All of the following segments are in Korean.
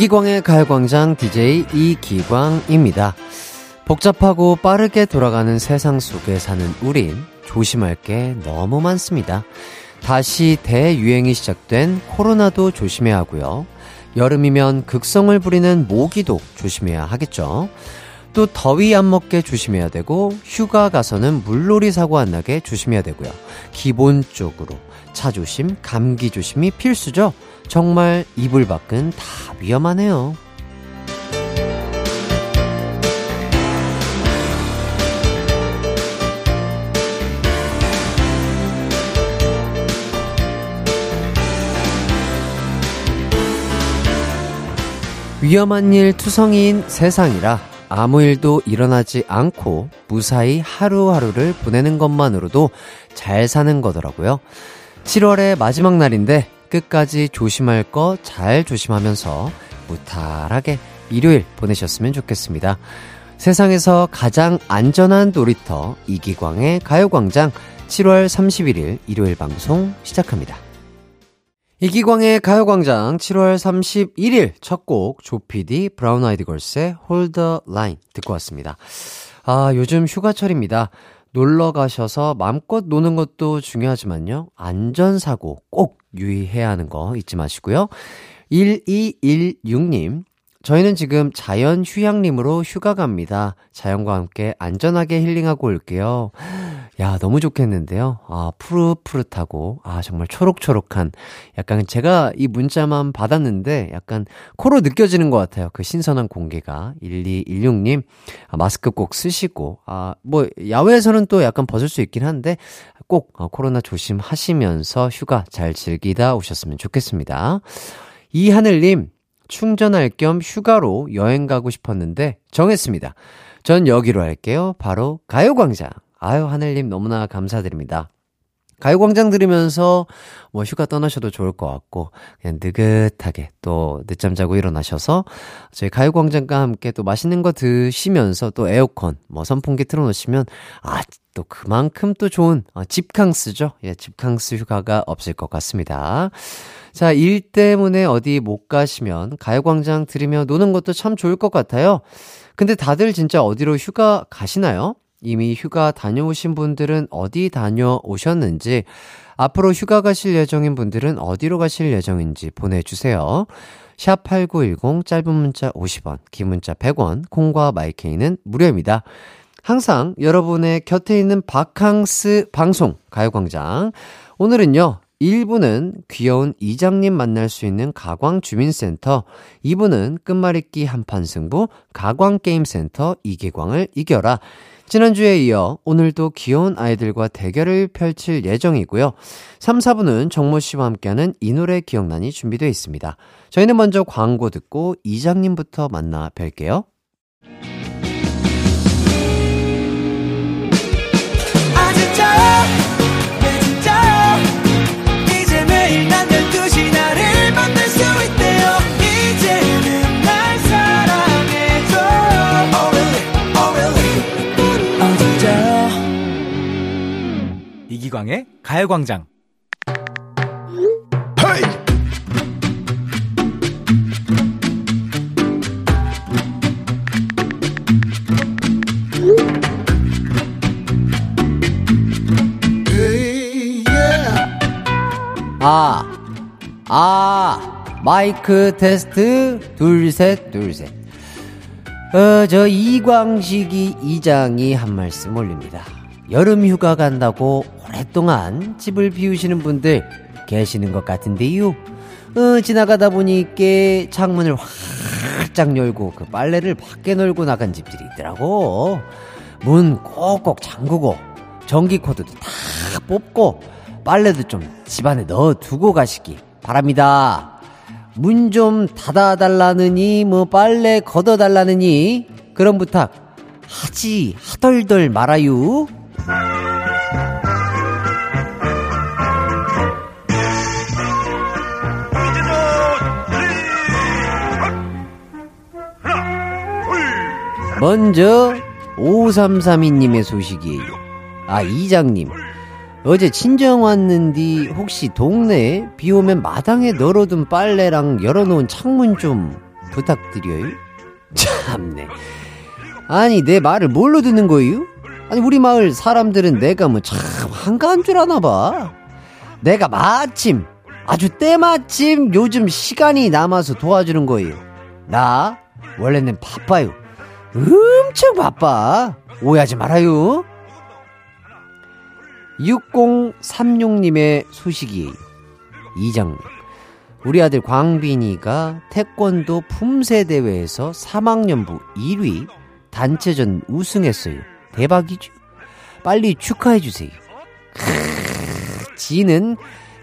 이기광의 가요광장 DJ 이기광입니다. 복잡하고 빠르게 돌아가는 세상 속에 사는 우린 조심할 게 너무 많습니다. 다시 대유행이 시작된 코로나도 조심해야 하고요. 여름이면 극성을 부리는 모기도 조심해야 하겠죠. 또 더위 안 먹게 조심해야 되고 휴가 가서는 물놀이 사고 안 나게 조심해야 되고요. 기본적으로 차 조심, 감기 조심이 필수죠. 정말 이불 밖은 다 위험하네요. 위험한 일 투성이인 세상이라 아무 일도 일어나지 않고 무사히 하루하루를 보내는 것만으로도 잘 사는 거더라고요. 7월의 마지막 날인데 끝까지 조심할 거 잘 조심하면서 무탈하게 일요일 보내셨으면 좋겠습니다. 세상에서 가장 안전한 놀이터 이기광의 가요광장 7월 31일 일요일 방송 시작합니다. 이기광의 가요광장 7월 31일 첫 곡 조피디 브라운 아이드 걸스의 Hold the Line 듣고 왔습니다. 아, 요즘 휴가철입니다. 놀러 가셔서 마음껏 노는 것도 중요하지만요. 안전사고 꼭 유의해야 하는 거 잊지 마시고요. 1216님, 저희는 지금 자연 휴양림으로 휴가 갑니다. 자연과 함께 안전하게 힐링하고 올게요. 야, 너무 좋겠는데요. 아, 푸릇푸릇하고, 아, 정말 초록초록한, 약간 제가 이 문자만 받았는데, 약간 코로 느껴지는 것 같아요. 그 신선한 공기가. 1216님, 아, 마스크 꼭 쓰시고, 아, 뭐, 야외에서는 또 약간 벗을 수 있긴 한데, 꼭 어, 코로나 조심하시면서 휴가 잘 즐기다 오셨으면 좋겠습니다. 이하늘님, 충전할 겸 휴가로 여행 가고 싶었는데 정했습니다. 전 여기로 할게요. 바로 가요광장. 아유, 하늘님 너무나 감사드립니다. 가요광장 들으면서 뭐 휴가 떠나셔도 좋을 것 같고, 그냥 느긋하게 또 늦잠 자고 일어나셔서 저희 가요광장과 함께 또 맛있는 거 드시면서 또 에어컨, 뭐 선풍기 틀어놓으시면, 아, 또 그만큼 또 좋은 어, 집캉스죠. 예, 집캉스 휴가가 없을 것 같습니다. 자, 일 때문에 어디 못 가시면 가요광장 들으며 노는 것도 참 좋을 것 같아요. 근데 다들 진짜 어디로 휴가 가시나요? 이미 휴가 다녀오신 분들은 어디 다녀오셨는지, 앞으로 휴가 가실 예정인 분들은 어디로 가실 예정인지 보내주세요. 샵8910 짧은 문자 50원, 긴 문자 100원, 콩과 마이케이는 무료입니다. 항상 여러분의 곁에 있는 바캉스 방송, 가요광장. 오늘은요, 1부는 귀여운 이장님 만날 수 있는 가광주민센터, 2부는 끝말잇기 한판 승부 가광게임센터 이계광을 이겨라. 지난주에 이어 오늘도 귀여운 아이들과 대결을 펼칠 예정이고요. 3, 4부는 정모 씨와 함께하는 이 노래 기억나니 준비되어 있습니다. 저희는 먼저 광고 듣고 이장님부터 만나 뵐게요. 아 진짜 이기광의 가요광장. 아, 아, 마이크 테스트, 둘, 셋, 둘, 셋. 어, 저 이광식이 이장이 한 말씀 올립니다. 여름 휴가 간다고 오랫동안 집을 비우시는 분들 계시는 것 같은데요. 어, 지나가다 보니까 창문을 활짝 열고 그 빨래를 밖에 널고 나간 집들이 있더라고. 문 꼭꼭 잠그고 전기 코드도 다 뽑고 빨래도 좀 집안에 넣어두고 가시기 바랍니다. 문 좀 닫아달라느니 뭐 빨래 걷어달라느니 그런 부탁 하지 하덜덜 말아요. 먼저 5332님의 소식이에요. 아 이장님 어제 친정 왔는디 혹시 동네에 비 오면 마당에 널어둔 빨래랑 열어놓은 창문 좀 부탁드려요. 참네. 아니, 내 말을 뭘로 듣는 거예요? 아니, 우리 마을 사람들은 내가 뭐 참 한가한 줄 아나 봐. 내가 마침, 아주 때마침 요즘 시간이 남아서 도와주는 거예요. 나, 원래는 바빠요. 엄청 바빠. 오해하지 말아요. 6036님의 소식이에요. 이장님. 우리 아들 광빈이가 태권도 품새대회에서 3학년부 1위 단체전 우승했어요. 대박이죠? 빨리 축하해주세요. 지는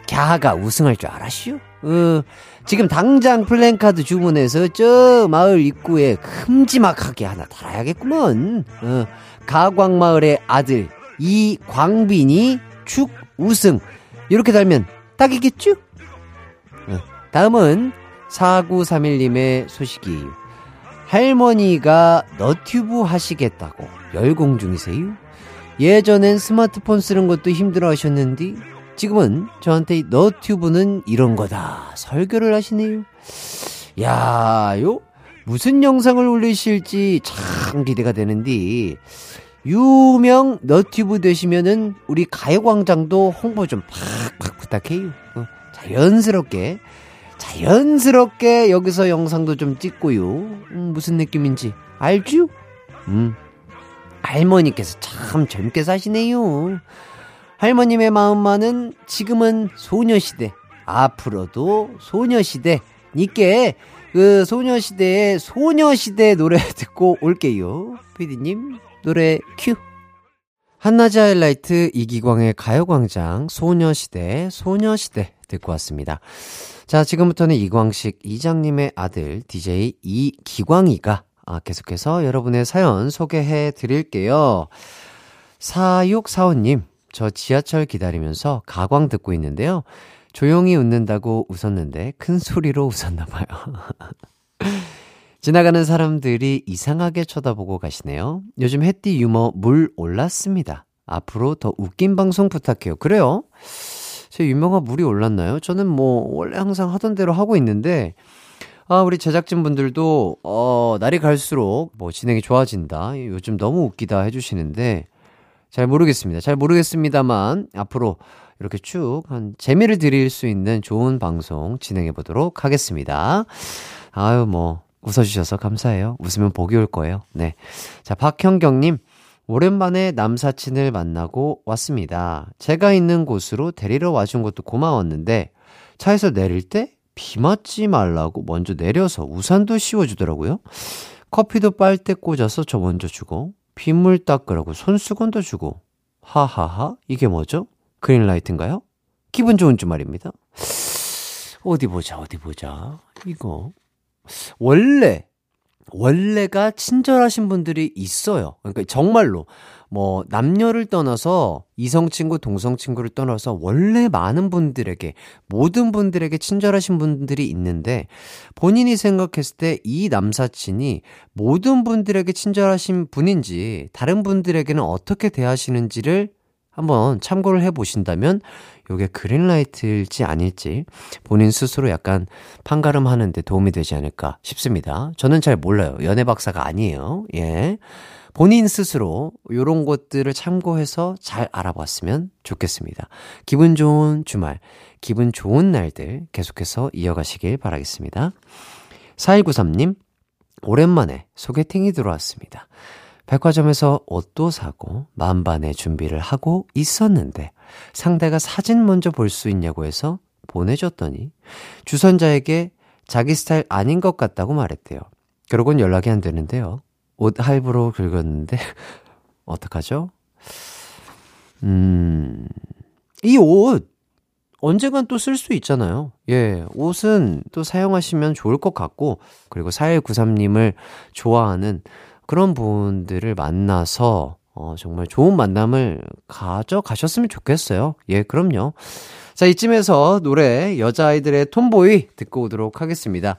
갸가 우승할 줄 알았슈? 어, 지금 당장 플랜카드 주문해서 저 마을 입구에 큼지막하게 하나 달아야겠구먼. 어, 가광마을의 아들 이광빈이 축 우승. 이렇게 달면 딱이겠죠? 어, 다음은 4931님의 소식이에요. 할머니가 너튜브 하시겠다고 열공 중이세요? 예전엔 스마트폰 쓰는 것도 힘들어 하셨는데 지금은 저한테 너튜브는 이런 거다 설교를 하시네요. 야, 요 무슨 영상을 올리실지 참 기대가 되는데 유명 너튜브 되시면은 우리 가요광장도 홍보 좀 팍팍 부탁해요. 어, 자연스럽게 자연스럽게 여기서 영상도 좀 찍고요. 음, 무슨 느낌인지 알죠? 음. 할머니께서 참 젊게 사시네요. 할머님의 마음만은 지금은 소녀시대, 앞으로도 소녀시대, 니께 그 소녀시대의 소녀시대 노래 듣고 올게요. 피디님, 노래 큐. 한낮의 하이라이트 이기광의 가요광장 소녀시대, 소녀시대 듣고 왔습니다. 자, 지금부터는 이광식 이장님의 아들 DJ 이기광이가 아, 계속해서 여러분의 사연 소개해 드릴게요. 4645님, 저 지하철 기다리면서 가광 듣고 있는데요. 조용히 웃는다고 웃었는데 큰 소리로 웃었나봐요. 지나가는 사람들이 이상하게 쳐다보고 가시네요. 요즘 해띠 유머 물 올랐습니다. 앞으로 더 웃긴 방송 부탁해요. 그래요? 제 유명한 물이 올랐나요? 저는 뭐 원래 항상 하던 대로 하고 있는데 아, 우리 제작진 분들도 어, 날이 갈수록 뭐 진행이 좋아진다. 요즘 너무 웃기다 해 주시는데 잘 모르겠습니다. 잘 모르겠습니다만 앞으로 이렇게 쭉 한 재미를 드릴 수 있는 좋은 방송 진행해 보도록 하겠습니다. 아유, 뭐 웃어주셔서 감사해요. 웃으면 복이 올 거예요. 네. 자, 박형경님. 오랜만에 남사친을 만나고 왔습니다. 제가 있는 곳으로 데리러 와준 것도 고마웠는데, 차에서 내릴 때 비 맞지 말라고 먼저 내려서 우산도 씌워주더라고요. 커피도 빨대 꽂아서 저 먼저 주고, 빗물 닦으라고 손수건도 주고, 하하하, 이게 뭐죠? 그린라이트인가요? 기분 좋은 주말입니다. 어디 보자, 어디 보자. 이거. 원래 원래가 친절하신 분들이 있어요. 그러니까 정말로 뭐 남녀를 떠나서 이성 친구, 동성 친구를 떠나서 원래 많은 분들에게 모든 분들에게 친절하신 분들이 있는데 본인이 생각했을 때 이 남사친이 모든 분들에게 친절하신 분인지 다른 분들에게는 어떻게 대하시는지를 한번 참고를 해 보신다면 요게 그린라이트일지 아닐지 본인 스스로 약간 판가름 하는데 도움이 되지 않을까 싶습니다. 저는 잘 몰라요. 연애 박사가 아니에요. 예. 본인 스스로 요런 것들을 참고해서 잘 알아봤으면 좋겠습니다. 기분 좋은 주말, 기분 좋은 날들 계속해서 이어가시길 바라겠습니다. 4193님, 오랜만에 소개팅이 들어왔습니다. 백화점에서 옷도 사고 만반의 준비를 하고 있었는데 상대가 사진 먼저 볼 수 있냐고 해서 보내줬더니 주선자에게 자기 스타일 아닌 것 같다고 말했대요. 그러곤 연락이 안 되는데요. 옷 할부로 긁었는데 어떡하죠? 음, 이 옷 언젠간 또 쓸 수 있잖아요. 예, 옷은 또 사용하시면 좋을 것 같고, 그리고 4193님을 좋아하는 그런 분들을 만나서 어, 정말 좋은 만남을 가져가셨으면 좋겠어요. 예, 그럼요. 자, 이쯤에서 노래 여자아이들의 톰보이 듣고 오도록 하겠습니다.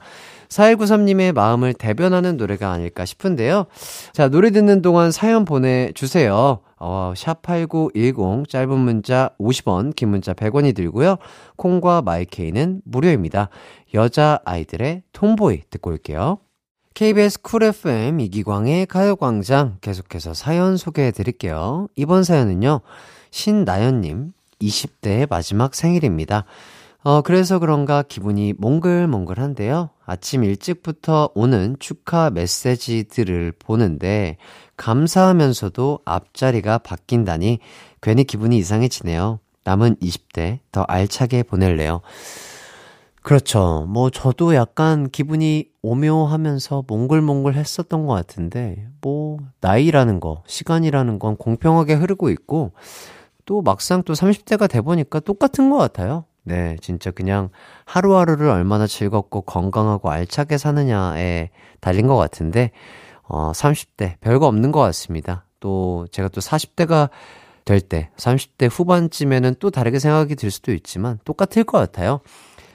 4193님의 마음을 대변하는 노래가 아닐까 싶은데요. 자, 노래 듣는 동안 사연 보내주세요. 어, 샵8910, 짧은 문자 50원, 긴 문자 100원이 들고요. 콩과 마이케이는 무료입니다. 여자아이들의 TOMBOY 듣고 올게요. KBS Cool FM 이기광의 가요광장 계속해서 사연 소개해 드릴게요. 이번 사연은요, 신나연님, 20대의 마지막 생일입니다. 어, 그래서 그런가 기분이 몽글몽글한데요. 아침 일찍부터 오는 축하 메시지들을 보는데, 감사하면서도 앞자리가 바뀐다니 괜히 기분이 이상해지네요. 남은 20대 더 알차게 보낼래요. 그렇죠. 뭐 저도 약간 기분이 오묘하면서 몽글몽글 했었던 것 같은데, 뭐, 나이라는 거, 시간이라는 건 공평하게 흐르고 있고, 또 막상 또 30대가 돼보니까 똑같은 것 같아요. 네, 진짜 그냥 하루하루를 얼마나 즐겁고 건강하고 알차게 사느냐에 달린 것 같은데, 어, 30대, 별거 없는 것 같습니다. 또, 제가 또 40대가 될 때, 30대 후반쯤에는 또 다르게 생각이 들 수도 있지만, 똑같을 것 같아요.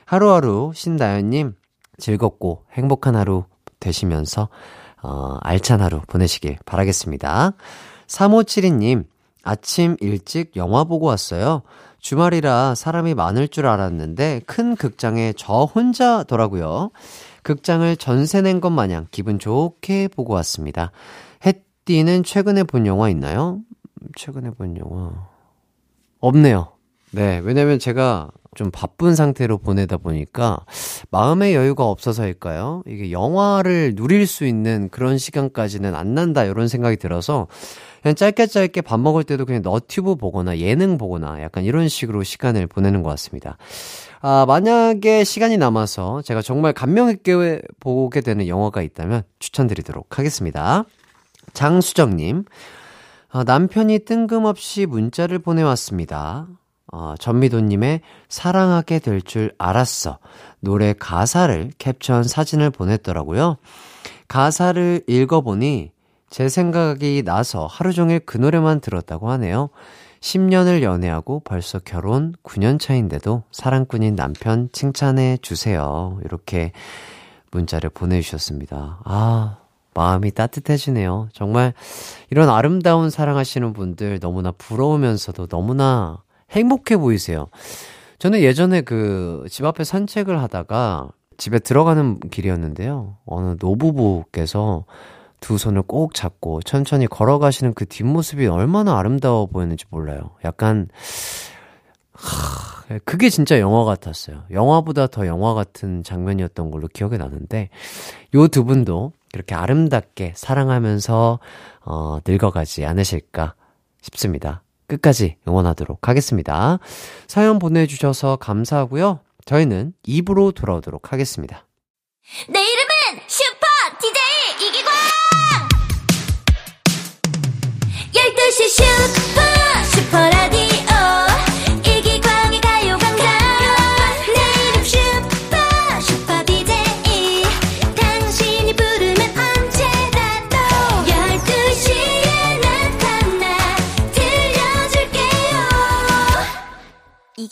하루하루 신다연님 즐겁고 행복한 하루 되시면서 어, 알찬 하루 보내시길 바라겠습니다. 3572님, 아침 일찍 영화 보고 왔어요. 주말이라 사람이 많을 줄 알았는데 큰 극장에 저 혼자더라고요. 극장을 전세 낸 것 마냥 기분 좋게 보고 왔습니다. 햇띠는 최근에 본 영화 있나요? 최근에 본 영화 없네요. 네, 왜냐면 제가 좀 바쁜 상태로 보내다 보니까 마음의 여유가 없어서일까요? 이게 영화를 누릴 수 있는 그런 시간까지는 안 난다 이런 생각이 들어서 그냥 짧게 짧게 밥 먹을 때도 그냥 너튜브 보거나 예능 보거나 약간 이런 식으로 시간을 보내는 것 같습니다. 아, 만약에 시간이 남아서 제가 정말 감명 있게 보게 되는 영화가 있다면 추천드리도록 하겠습니다. 장수정님, 아, 남편이 뜬금없이 문자를 보내왔습니다. 어, 전미도님의 사랑하게 될 줄 알았어. 노래 가사를 캡처한 사진을 보냈더라고요. 가사를 읽어보니 제 생각이 나서 하루 종일 그 노래만 들었다고 하네요. 10년을 연애하고 벌써 결혼 9년 차인데도 사랑꾼인 남편 칭찬해 주세요. 이렇게 문자를 보내주셨습니다. 아, 마음이 따뜻해지네요. 정말 이런 아름다운 사랑하시는 분들 너무나 부러우면서도 너무나 행복해 보이세요. 저는 예전에 그 집 앞에 산책을 하다가 집에 들어가는 길이었는데요. 어느 노부부께서 두 손을 꼭 잡고 천천히 걸어가시는 그 뒷모습이 얼마나 아름다워 보였는지 몰라요. 약간, 하, 그게 진짜 영화 같았어요. 영화보다 더 영화 같은 장면이었던 걸로 기억이 나는데, 요 두 분도 그렇게 아름답게 사랑하면서, 어, 늙어가지 않으실까 싶습니다. 끝까지 응원하도록 하겠습니다. 사연 보내주셔서 감사하고요. 저희는 입으로 돌아오도록 하겠습니다. 내 이름은 슈퍼 DJ 이기광! 12시 슈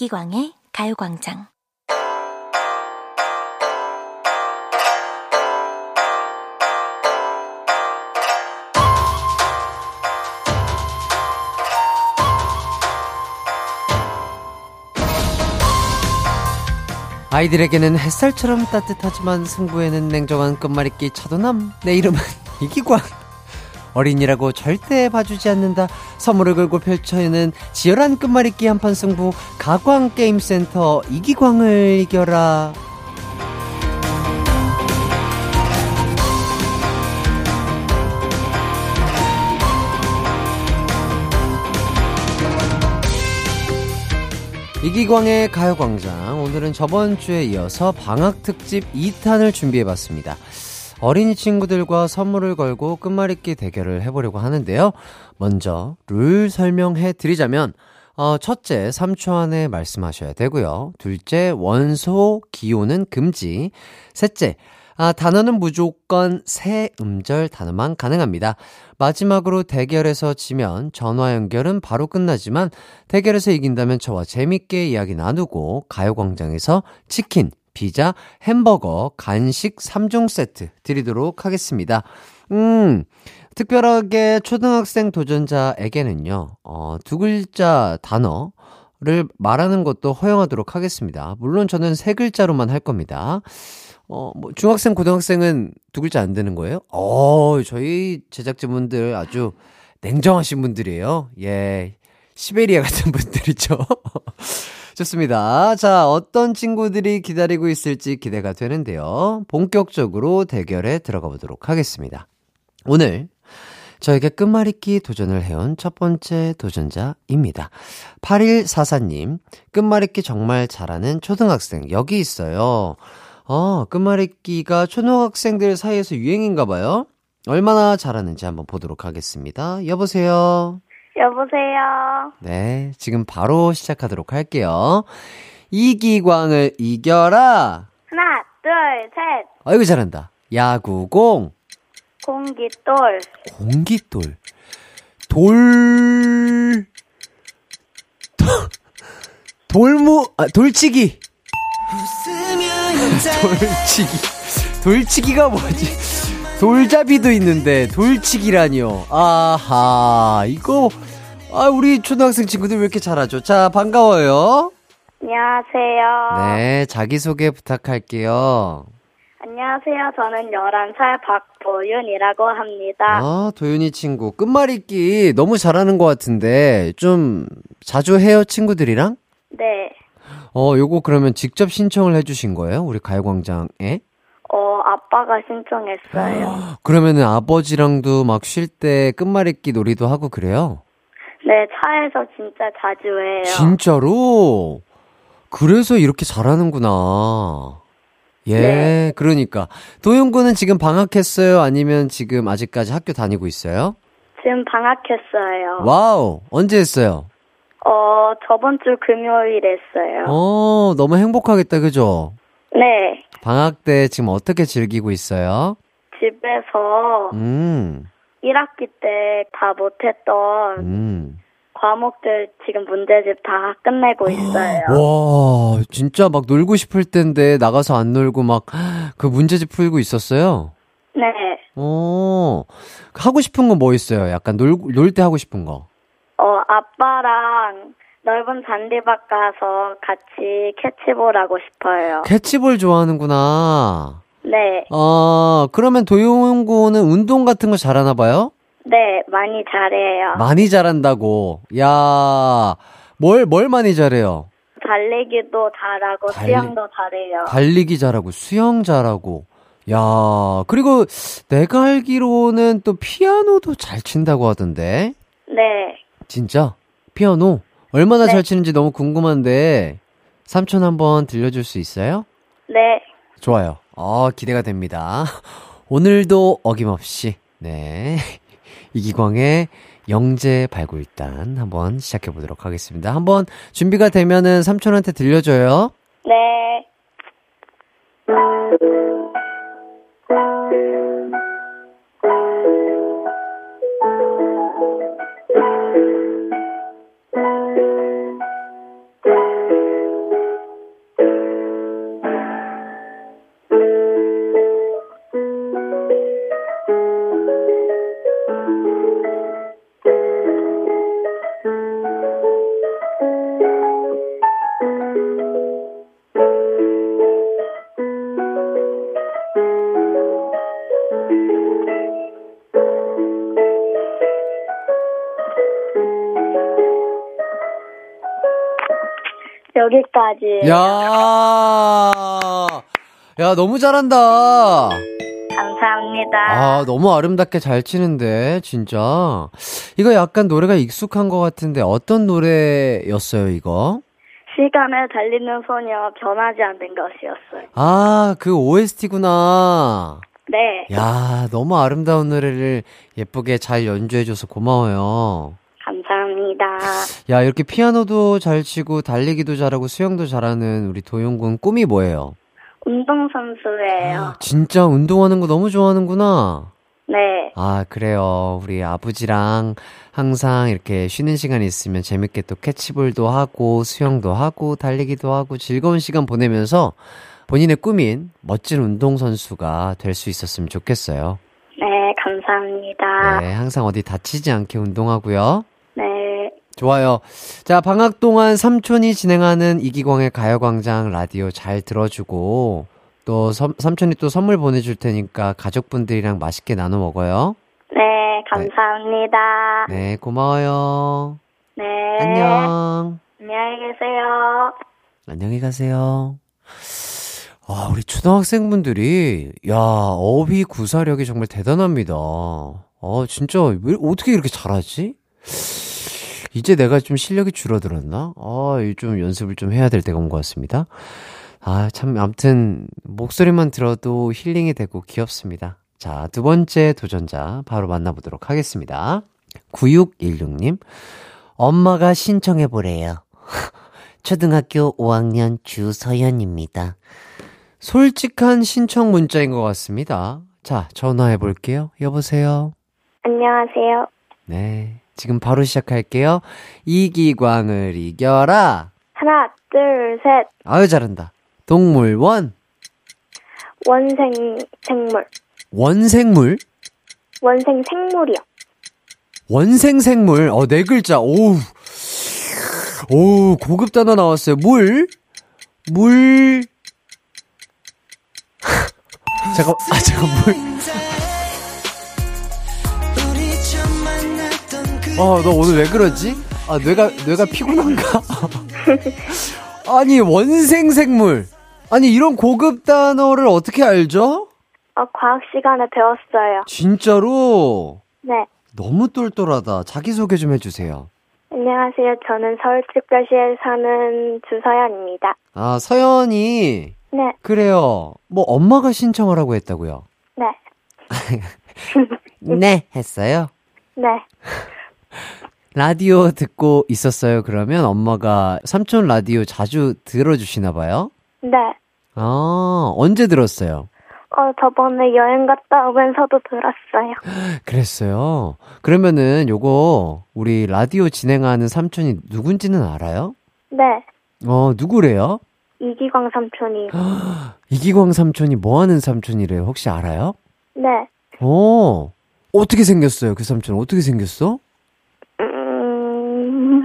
이기광의 가요광장 아이들에게는 햇살처럼 따뜻하지만 승부에는 냉정한 끝말잇기 차도남. 내 이름은 이기광. 어린이라고 절대 봐주지 않는다. 선물을 걸고 펼쳐있는 치열한 끝말잇기 한판 승부. 가광게임센터 이기광을 이겨라. 이기광의 가요광장. 오늘은 저번 주에 이어서 방학 특집 2탄을 준비해봤습니다. 어린이 친구들과 선물을 걸고 끝말잇기 대결을 해보려고 하는데요. 먼저 룰 설명해 드리자면, 어, 첫째, 3초 안에 말씀하셔야 되고요. 둘째, 원소, 기호는 금지. 셋째, 아, 단어는 무조건 새 음절 단어만 가능합니다. 마지막으로 대결에서 지면 전화 연결은 바로 끝나지만 대결에서 이긴다면 저와 재밌게 이야기 나누고 가요광장에서 치킨, 피자, 햄버거, 간식 3종 세트 드리도록 하겠습니다. 음, 특별하게 초등학생 도전자에게는요, 어, 두 글자 단어 를 말하는 것도 허용하도록 하겠습니다. 물론 저는 세 글자로만 할 겁니다. 어, 뭐, 중학생, 고등학생은 두 글자 안 되는 거예요? 어, 저희 제작진분들 아주 냉정하신 분들이에요. 예. 시베리아 같은 분들이죠. 좋습니다. 자, 어떤 친구들이 기다리고 있을지 기대가 되는데요. 본격적으로 대결에 들어가 보도록 하겠습니다. 오늘 저에게 끝말잇기 도전을 해온 첫 번째 도전자입니다. 8144님, 끝말잇기 정말 잘하는 초등학생, 여기 있어요. 어, 끝말잇기가 초등학생들 사이에서 유행인가 봐요. 얼마나 잘하는지 한번 보도록 하겠습니다. 여보세요? 여보세요. 네, 지금 바로 시작하도록 할게요. 이기광을 이겨라! 하나, 둘, 셋. 아이고, 잘한다. 야구공, 공깃돌. 공깃돌, 돌, 돌, 돌무, 아, 돌치기! 돌치기. 돌치기가 뭐지? 돌잡이도 있는데, 돌치기라니요. 아하, 이거, 아, 우리 초등학생 친구들 왜 이렇게 잘하죠? 자, 반가워요. 안녕하세요. 네, 자기 소개 부탁할게요. 안녕하세요. 저는 11살 박보윤이라고 합니다. 아, 도윤이 친구. 끝말잇기 너무 잘하는 것 같은데, 좀 자주 해요, 친구들이랑? 네. 어, 요거 그러면 직접 신청을 해주신 거예요? 우리 가요광장에? 어, 아빠가 신청했어요. 그러면은 아버지랑도 막 쉴 때 끝말잇기 놀이도 하고 그래요? 네, 차에서 진짜 자주 해요. 진짜로? 그래서 이렇게 잘하는구나. 예, 네. 그러니까. 도윤군은 지금 방학했어요? 아니면 지금 아직까지 학교 다니고 있어요? 지금 방학했어요. 와우, 언제 했어요? 어, 저번 주 금요일 했어요. 어, 너무 행복하겠다, 그죠? 네. 방학 때 지금 어떻게 즐기고 있어요? 집에서 음, 1학기 때 다 못했던 음. 과목들 지금 문제집 다 끝내고 있어요. 와, 진짜 막 놀고 싶을 텐데 나가서 안 놀고 막 그 문제집 풀고 있었어요? 네. 어, 하고 싶은 거뭐 있어요? 약간 놀, 놀 때 하고 싶은 거. 어, 아빠랑 넓은 잔디밭 가서 같이 캐치볼 하고 싶어요. 캐치볼 좋아하는구나. 네. 어, 그러면 도용 군은 운동 같은 거 잘하나 봐요? 네, 많이 잘해요. 많이 잘한다고. 야, 뭘, 뭘 많이 잘해요? 달리기도 잘하고 달리- 수영도 잘해요. 달리기 잘하고, 수영 잘하고. 야, 그리고 내가 알기로는 또 피아노도 잘 친다고 하던데. 네. 진짜? 피아노? 얼마나 네. 잘 치는지 너무 궁금한데, 삼촌 한번 들려줄 수 있어요? 네. 좋아요. 어, 기대가 됩니다. 오늘도 어김없이, 네. 이기광의 영재 발굴단 한번 시작해 보도록 하겠습니다. 한번 준비가 되면은 삼촌한테 들려줘요. 네. 여기까지. 야 야, 너무 잘한다. 감사합니다. 아, 너무 아름답게 잘 치는데, 진짜. 이거 약간 노래가 익숙한 것 같은데, 어떤 노래였어요, 이거? 시간을 달리는 소녀 변하지 않는 것이었어요. 아, 그 OST구나. 네. 야, 너무 아름다운 노래를 예쁘게 잘 연주해줘서 고마워요. 감사합니다. 야, 이렇게 피아노도 잘 치고, 달리기도 잘하고, 수영도 잘하는 우리 도용군 꿈이 뭐예요? 운동선수예요. 진짜 운동하는 거 너무 좋아하는구나. 네. 아, 그래요. 우리 아버지랑 항상 이렇게 쉬는 시간 있으면 재밌게 또 캐치볼도 하고, 수영도 하고, 달리기도 하고, 즐거운 시간 보내면서 본인의 꿈인 멋진 운동선수가 될 수 있었으면 좋겠어요. 네, 감사합니다. 네, 항상 어디 다치지 않게 운동하고요. 네. 좋아요. 자, 방학 동안 삼촌이 진행하는 이기광의 가요광장 라디오 잘 들어주고, 또 삼, 삼촌이 또 선물 보내줄 테니까 가족분들이랑 맛있게 나눠 먹어요. 네, 감사합니다. 네, 고마워요. 네. 안녕. 안녕히 계세요. 안녕히 가세요. 아, 우리 초등학생분들이, 야, 어휘 구사력이 정말 대단합니다. 아, 진짜, 왜, 어떻게 이렇게 잘하지? 이제 내가 좀 실력이 줄어들었나? 아, 이좀 연습을 좀 해야 될 때가 온 것 같습니다. 아, 참, 암튼, 목소리만 들어도 힐링이 되고 귀엽습니다. 자, 두 번째 도전자, 바로 만나보도록 하겠습니다. 9616님, 엄마가 신청해보래요. 초등학교 5학년 주서연입니다. 솔직한 신청 문자인 것 같습니다. 자, 전화해 볼게요. 여보세요? 안녕하세요. 네. 지금 바로 시작할게요. 이기광을 이겨라. 하나, 둘, 셋. 아유, 잘한다. 동물원, 원생 생물. 원생물, 원생 생물이요. 원생 생물. 어, 네 글자. 오우. 오, 고급 단어 나왔어요. 물, 물. 잠깐, 아, 잠깐, 물. 어, 너 오늘 왜 그러지? 아, 뇌가, 뇌가 피곤한가? 아니, 원생생물. 아니, 이런 고급 단어를 어떻게 알죠? 어, 과학 시간에 배웠어요. 진짜로? 네. 너무 똘똘하다. 자기소개 좀 해주세요. 안녕하세요. 저는 서울특별시에 사는 주서연입니다. 아, 서연이. 네, 그래요. 뭐, 엄마가 신청하라고 했다고요? 네, 네. 했어요? 네. 라디오 듣고 있었어요, 그러면? 엄마가 삼촌 라디오 자주 들어주시나 봐요? 네. 아, 언제 들었어요? 어, 저번에 여행 갔다 오면서도 들었어요. 그랬어요. 그러면은 요거 우리 라디오 진행하는 삼촌이 누군지는 알아요? 네. 어, 누구래요? 이기광 삼촌이. 이기광 삼촌이 뭐 하는 삼촌이래요? 혹시 알아요? 네. 어, 어떻게 생겼어요? 그 삼촌 어떻게 생겼어? 음,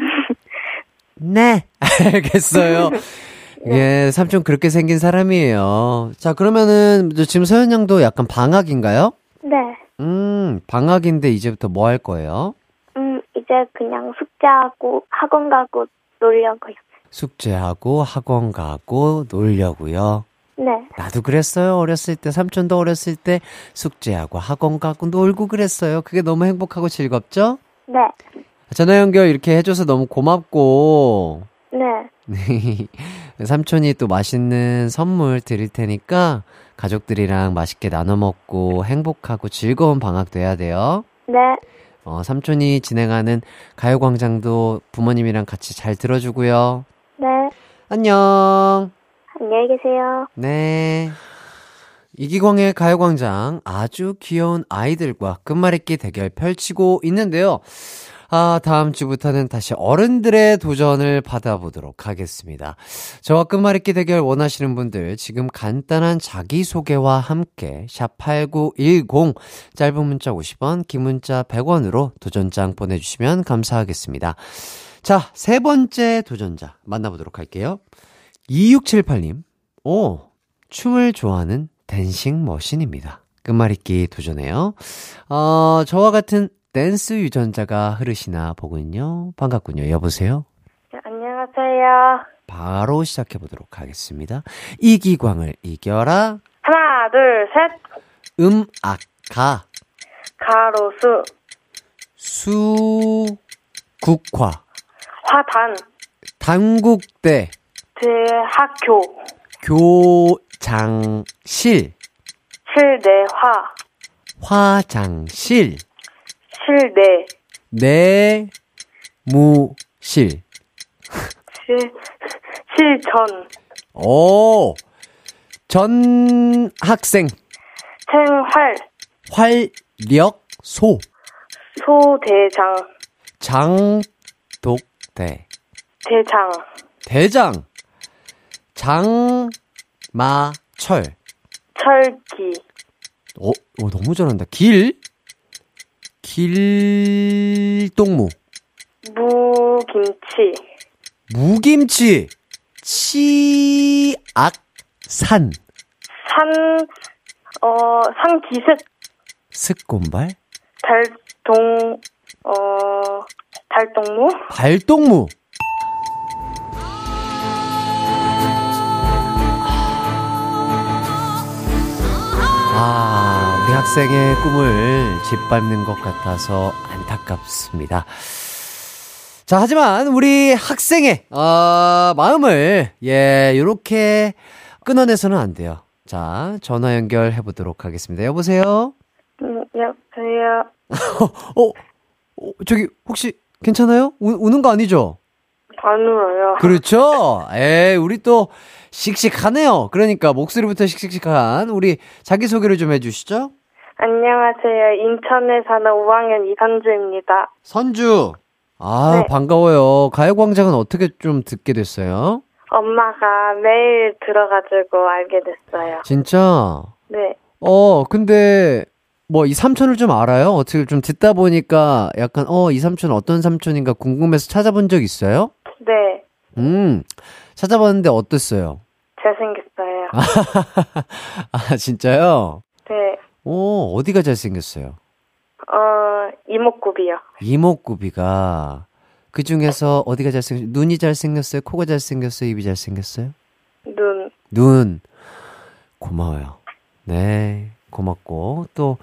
네. 알겠어요. 예, 삼촌 그렇게 생긴 사람이에요. 자, 그러면은 지금 서현 양도 약간 방학인가요? 네. 음, 방학인데 이제부터 뭐 할 거예요? 음, 이제 그냥 숙제하고 학원 가고 놀려고요. 숙제하고 학원 가고 놀려고요. 네. 나도 그랬어요. 어렸을 때 삼촌도 어렸을 때 숙제하고 학원 가고 놀고 그랬어요. 그게 너무 행복하고 즐겁죠? 네. 전화 연결 이렇게 해줘서 너무 고맙고 네. 삼촌이 또 맛있는 선물 드릴 테니까 가족들이랑 맛있게 나눠 먹고 행복하고 즐거운 방학 돼야 돼요. 네. 어, 삼촌이 진행하는 가요광장도 부모님이랑 같이 잘 들어주고요. 네. 안녕. 안녕히 계세요. 네. 이기광의 가요광장 아주 귀여운 아이들과 끝말잇기 대결 펼치고 있는데요. 아, 다음 주부터는 다시 어른들의 도전을 받아보도록 하겠습니다. 저와 끝말잇기 대결 원하시는 분들 지금 간단한 자기소개와 함께 샵8910 짧은 문자 50원, 긴 문자 100원으로 도전장 보내주시면 감사하겠습니다. 자, 세 번째 도전자 만나보도록 할게요. 2678님, 오, 춤을 좋아하는 댄싱 머신입니다. 끝말잇기 도전해요. 어, 저와 같은 댄스 유전자가 흐르시나 보군요. 반갑군요. 여보세요? 네, 안녕하세요. 바로 시작해 보도록 하겠습니다. 이기광을 이겨라. 하나, 둘, 셋. 음악 가, 가로수, 수 국화, 화단, 당국대, 대학교, 교장실, 실내화, 화장실, 실내, 내무실. 실, 실전, 오, 전 학생. 생활, 활력소. 소대장, 장독대. 대장, 대장. 장마철. 철기, 어, 어, 너무 잘한다. 길. 길동무. 무김치, 무김치. 치악산. 산, 어, 산기슭, 습곤발. 달동, 어, 달동무, 발동무. 아, 우리 학생의 꿈을 짓밟는 것 같아서 안타깝습니다. 자, 하지만 우리 학생의, 어, 마음을, 예, 요렇게 끊어내서는 안 돼요. 자, 전화 연결해 보도록 하겠습니다. 여보세요? 음, 여보세요. 어, 어, 저기, 혹시 괜찮아요? 우, 우는 거 아니죠? 안 울어요. 그렇죠. 에 우리 또 씩씩하네요. 그러니까 목소리부터 씩씩한 우리 자기소개를 좀 해주시죠. 안녕하세요. 인천에 사는 5학년 이선주입니다. 선주. 아, 네. 반가워요. 가요광장은 어떻게 좀 듣게 됐어요? 엄마가 매일 들어가지고 알게 됐어요. 진짜? 네. 어, 근데, 뭐, 이 삼촌을 좀 알아요? 어떻게 좀 듣다 보니까 약간, 어, 이 삼촌 어떤 삼촌인가 궁금해서 찾아본 적 있어요? 네. 음, 찾아봤는데 어땠어요? 잘생겼어요. 아, 진짜요? 네. 오, 어디가 잘생겼어요? 어, 이목구비요. 이목구비가 그 중에서 어디가 잘생겼어요? 눈이 잘생겼어요? 코가 잘생겼어요? 입이 잘생겼어요? 눈. 눈. 고마워요. 네, 고맙고 또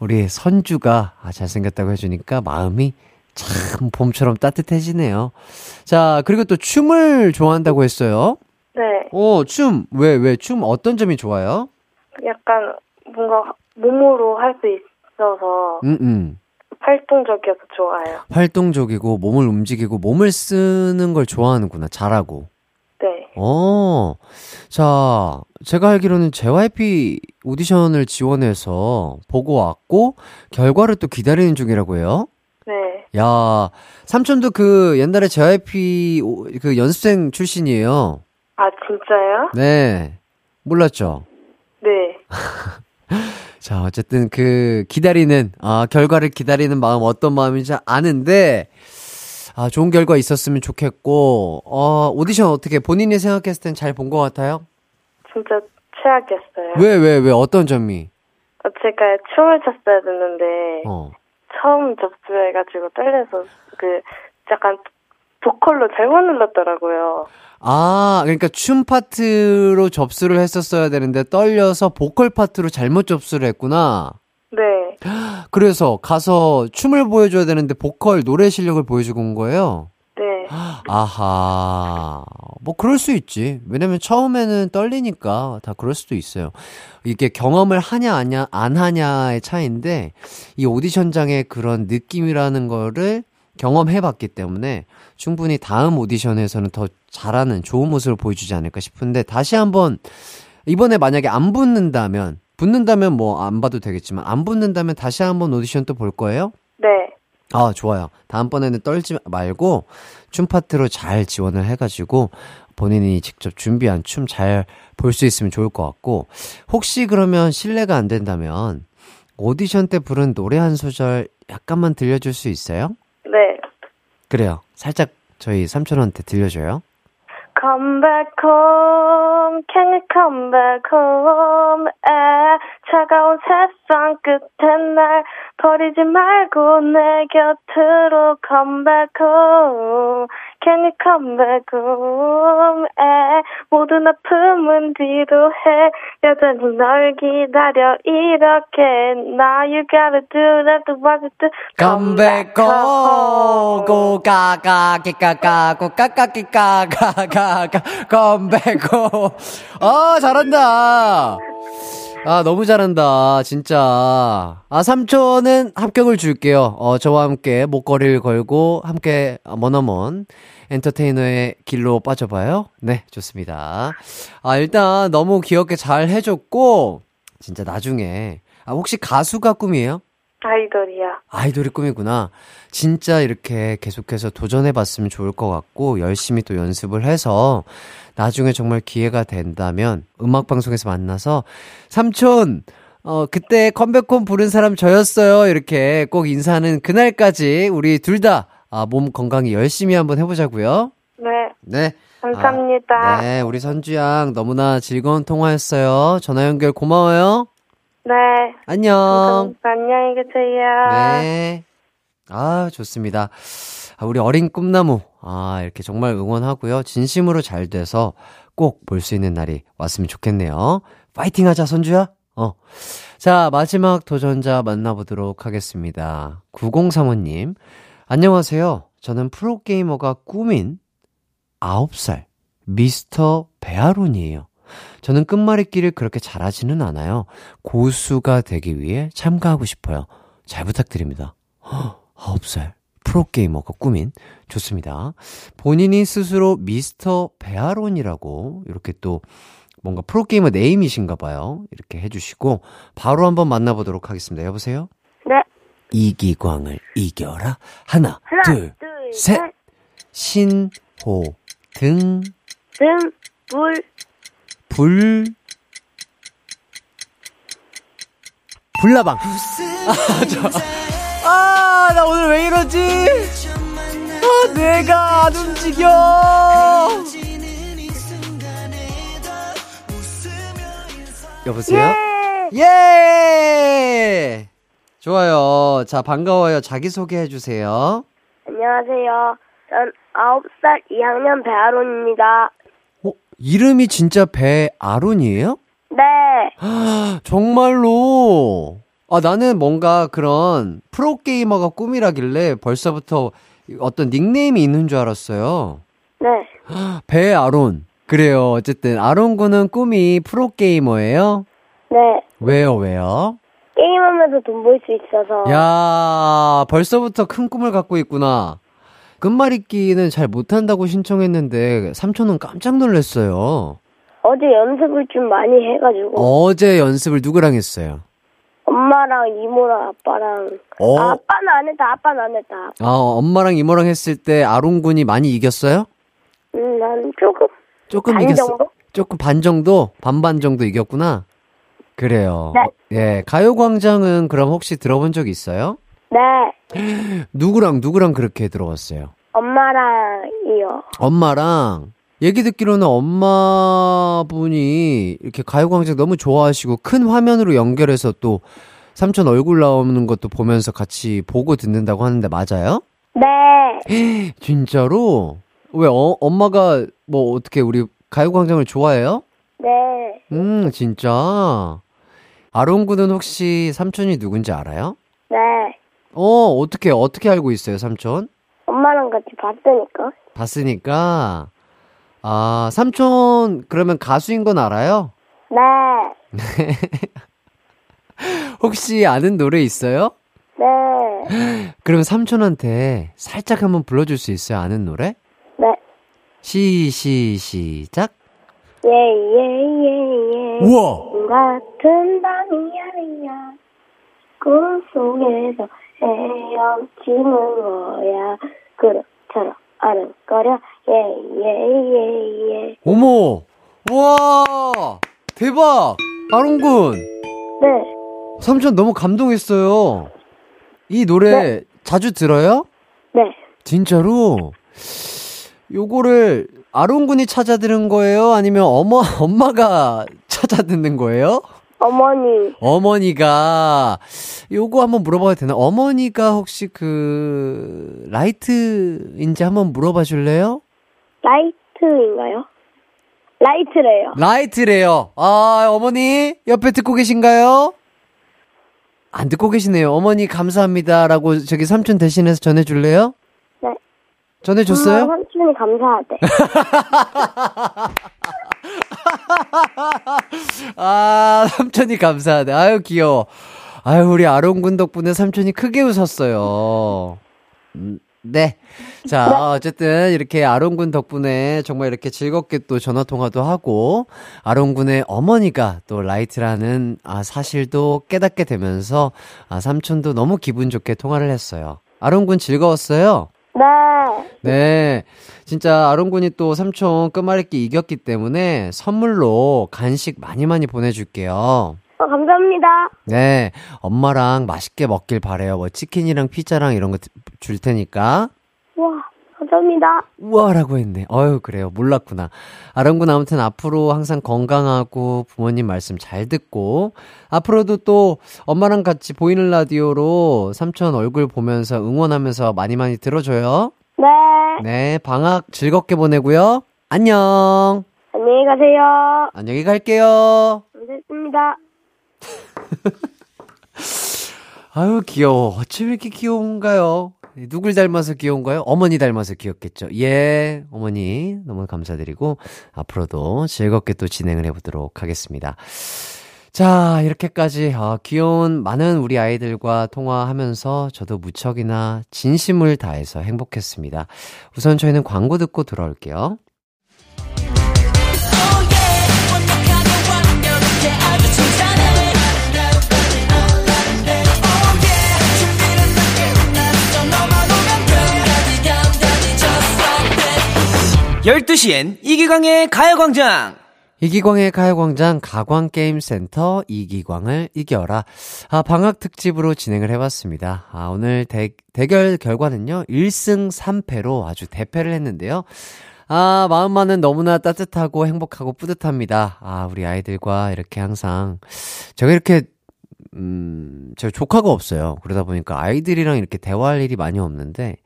우리 선주가 아, 잘생겼다고 해주니까 마음이 참 봄처럼 따뜻해지네요. 자, 그리고 또 춤을 좋아한다고 했어요. 네. 어, 춤. 왜, 왜, 춤 어떤 점이 좋아요? 약간 뭔가 몸으로 할 수 있어서 음, 음. 활동적이어서 좋아요. 활동적이고 몸을 움직이고 몸을 쓰는 걸 좋아하는구나. 잘하고. 네. 어, 자, 제가 알기로는 JYP 오디션을 지원해서 보고 왔고, 결과를 또 기다리는 중이라고 해요. 네. 야, 삼촌도 그 옛날에 JYP 오- 그 연습생 출신이에요. 아, 진짜요? 네. 몰랐죠? 네. 자, 어쨌든 그 기다리는, 아, 결과를 기다리는 마음 어떤 마음인지 아는데, 아, 좋은 결과 있었으면 좋겠고, 어, 오디션 어떻게 본인이 생각했을 땐 잘 본 것 같아요? 진짜 최악이었어요. 왜, 왜, 왜, 어떤 점이? 어, 제가 춤을 췄어야 됐는데 어. 처음 접수해가지고 떨려서 그 약간 보컬로 잘못 눌렀더라고요. 아, 그러니까 춤 파트로 접수를 했었어야 되는데 떨려서 보컬 파트로 잘못 접수를 했구나. 네. 그래서 가서 춤을 보여줘야 되는데 보컬 노래 실력을 보여주고 온 거예요. 네. 아하. 뭐 그럴 수 있지. 왜냐면 처음에는 떨리니까 다 그럴 수도 있어요. 이게 경험을 하냐 아냐 안 하냐의 차이인데 이 오디션장의 그런 느낌이라는 거를 경험해 봤기 때문에 충분히 다음 오디션에서는 더 잘하는 좋은 모습을 보여주지 않을까 싶은데 다시 한번 이번에 만약에 안 붙는다면 붙는다면 뭐 안 봐도 되겠지만 안 붙는다면 다시 한번 오디션 또 볼 거예요? 네. 아, 좋아요. 다음번에는 떨지 말고 춤 파트로 잘 지원을 해가지고 본인이 직접 준비한 춤 잘 볼 수 있으면 좋을 것 같고 혹시 그러면 실례가 안 된다면 오디션 때 부른 노래 한 소절 약간만 들려줄 수 있어요? 네. 그래요. 살짝 저희 삼촌한테 들려줘요. Come back home, can you come back home? 에, 차가운 세상 끝에 날 버리지 말고 내 곁으로 come back home, can you come back home? 에, 모든 아픔은 뒤로 해, 여전히 널 기다려 이렇게 Now you gotta do that, what do Come back home, 고, 가, 가, 기, 가, 가, 고, 까, 까, 기, 가, 가, 가, 가, come back home. 아, 잘한다. 아, 너무 잘한다. 진짜. 아, 삼촌은 합격을 줄게요. 어, 저와 함께 목걸이를 걸고 함께 머나먼 엔터테이너의 길로 빠져봐요. 네, 좋습니다. 아, 일단 너무 귀엽게 잘 해줬고, 진짜 나중에. 아, 혹시 가수가 꿈이에요? 아이돌이야. 아이돌이 꿈이구나. 진짜 이렇게 계속해서 도전해봤으면 좋을 것 같고, 열심히 또 연습을 해서, 나중에 정말 기회가 된다면, 음악방송에서 만나서, 삼촌, 어, 그때 컴백홈 부른 사람 저였어요. 이렇게 꼭 인사하는 그날까지 우리 둘 다, 아, 몸 건강히 열심히 한번 해보자고요 네. 네. 감사합니다. 아, 네, 우리 선주양 너무나 즐거운 통화였어요. 전화 연결 고마워요. 네. 안녕. 감사합니다. 안녕히 계세요. 네. 아, 좋습니다. 아, 우리 어린 꿈나무. 아, 이렇게 정말 응원하고요. 진심으로 잘 돼서 꼭 볼 수 있는 날이 왔으면 좋겠네요. 파이팅 하자, 선주야. 어. 자, 마지막 도전자 만나보도록 하겠습니다. 9035님. 안녕하세요. 저는 프로게이머가 꿈인 9살 미스터 베아론이에요. 저는 끝말잇기를 그렇게 잘하지는 않아요. 고수가 되기 위해 참가하고 싶어요. 잘 부탁드립니다. 허, 9살 프로게이머가 꿈인 좋습니다. 본인이 스스로 미스터 베아론이라고 이렇게 또 뭔가 프로게이머 name이신가 봐요. 이렇게 해주시고 바로 한번 만나보도록 하겠습니다. 여보세요? 네. 이기광을 이겨라. 하나, 하나, 둘, 둘, 셋. 셋. 신호, 등, 등, 불, 불, 불나방. 아, 저, 아, 나 오늘 왜 이러지? 아, 뇌가 안 움직여. 여보세요? 예! 좋아요. 자, 반가워요. 자기소개해 주세요. 안녕하세요. 전 9살 2학년 배아론입니다. 어, 이름이 진짜 배아론이에요? 네. 정말로. 아, 나는 뭔가 그런 프로게이머가 꿈이라길래 벌써부터 어떤 닉네임이 있는 줄 알았어요. 네. 배아론. 그래요. 어쨌든, 아론 군은 꿈이 프로게이머예요? 네. 왜요, 왜요? 게임하면서 돈 벌 수 있어서. 야 벌써부터 큰 꿈을 갖고 있구나. 끝말잇기는 잘 못한다고 신청했는데, 삼촌은 깜짝 놀랐어요. 어제 연습을 좀 많이 해가지고. 어제 연습을 누구랑 했어요? 엄마랑 이모랑 아빠랑. 어? 아, 아빠는 안 했다, 아빠는 안 했다. 아, 엄마랑 이모랑 했을 때 아론 군이 많이 이겼어요? 음, 난 조금. 조금 반 이겼어. 정도? 조금 반 정도? 반반 정도 이겼구나? 그래요. 네. 어, 예, 가요광장은 그럼 혹시 들어본 적 있어요? 네. 누구랑, 누구랑 그렇게 들어봤어요? 엄마랑이요. 엄마랑, 얘기 듣기로는 엄마분이 이렇게 가요광장 너무 좋아하시고 큰 화면으로 연결해서 또 삼촌 얼굴 나오는 것도 보면서 같이 보고 듣는다고 하는데 맞아요? 네. 진짜로? 왜, 어, 엄마가 뭐 어떻게 우리 가요광장을 좋아해요? 네. 음, 진짜. 군은 혹시 삼촌이 누군지 알아요? 네. 어, 어떻게, 어떻게 알고 있어요, 삼촌? 엄마랑 같이 봤으니까. 봤으니까. 아, 삼촌, 그러면 가수인 건 알아요? 네. 혹시 아는 노래 있어요? 네. 그러면 삼촌한테 살짝 한번 불러줄 수 있어요, 아는 노래? 네. 시, 시, 시작. 예, 예, 예, 예. 우와! 같은 밤이야, 꿈속에서 헤엄치는 거야. 그렇처럼 아른거려, 예, 예, 예, 예. 어머! 우와! 대박! 아론 군! 네. 삼촌 너무 감동했어요. 이 노래 자주 들어요? 네. 진짜로? 요거를 아론 군이 찾아 들은 거예요? 아니면 어머, 엄마가 찾아 듣는 거예요? 어머니, 어머니가 요거 한번 물어봐도 되나? 어머니가 혹시 그 라이트인지 한번 물어봐 줄래요? 라이트인가요? 라이트래요. 라이트래요. 아, 어머니 옆에 듣고 계신가요? 안 듣고 계시네요. 어머니 감사합니다라고 저기 삼촌 대신해서 전해 줄래요? 네. 전해 줬어요? 엄마 삼촌이 감사하대. 아, 삼촌이 감사하네. 아유, 귀여워. 아유, 우리 아롱군 덕분에 삼촌이 크게 웃었어요. 음, 네. 자, 어쨌든 이렇게 아롱군 덕분에 정말 이렇게 즐겁게 또 전화 통화도 하고 아롱군의 어머니가 또 라이트라는 아 사실도 깨닫게 되면서 아 삼촌도 너무 기분 좋게 통화를 했어요. 아롱군 즐거웠어요? 네. 네. 진짜 아롱군이 또 삼촌 끝말잇기 이겼기 때문에 선물로 간식 많이 많이 보내줄게요. 어, 감사합니다. 네. 엄마랑 맛있게 먹길 바래요. 뭐 치킨이랑 피자랑 이런 거 줄 테니까. 와, 감사합니다. 우와라고 했네. 어유 그래요. 몰랐구나. 아롱군 아무튼 앞으로 항상 건강하고 부모님 말씀 잘 듣고 앞으로도 또 엄마랑 같이 보이는 라디오로 삼촌 얼굴 보면서 응원하면서 많이 많이 들어줘요. 네. 네. 방학 즐겁게 보내고요. 안녕. 안녕히 가세요. 안녕히 갈게요. 감사합니다. 아유, 귀여워. 어쩜 이렇게 귀여운가요? 누굴 닮아서 귀여운가요? 어머니 닮아서 귀엽겠죠. 예, 어머니 너무 감사드리고 앞으로도 즐겁게 또 진행을 해보도록 하겠습니다. 자, 이렇게까지 어, 귀여운 많은 우리 아이들과 통화하면서 저도 무척이나 진심을 다해서 행복했습니다. 우선 저희는 광고 듣고 돌아올게요. 열두 시엔 이기광의 가요광장 이기광의 가요광장 가광게임센터 이기광을 이겨라. 아, 방학 특집으로 진행을 해봤습니다. 아, 오늘 대, 대결 결과는요, 1승 3패로 아주 대패를 했는데요. 아, 마음만은 너무나 따뜻하고 행복하고 뿌듯합니다. 아, 우리 아이들과 이렇게 항상, 제가 이렇게, 음, 제가 조카가 없어요. 그러다 보니까 아이들이랑 이렇게 대화할 일이 많이 없는데,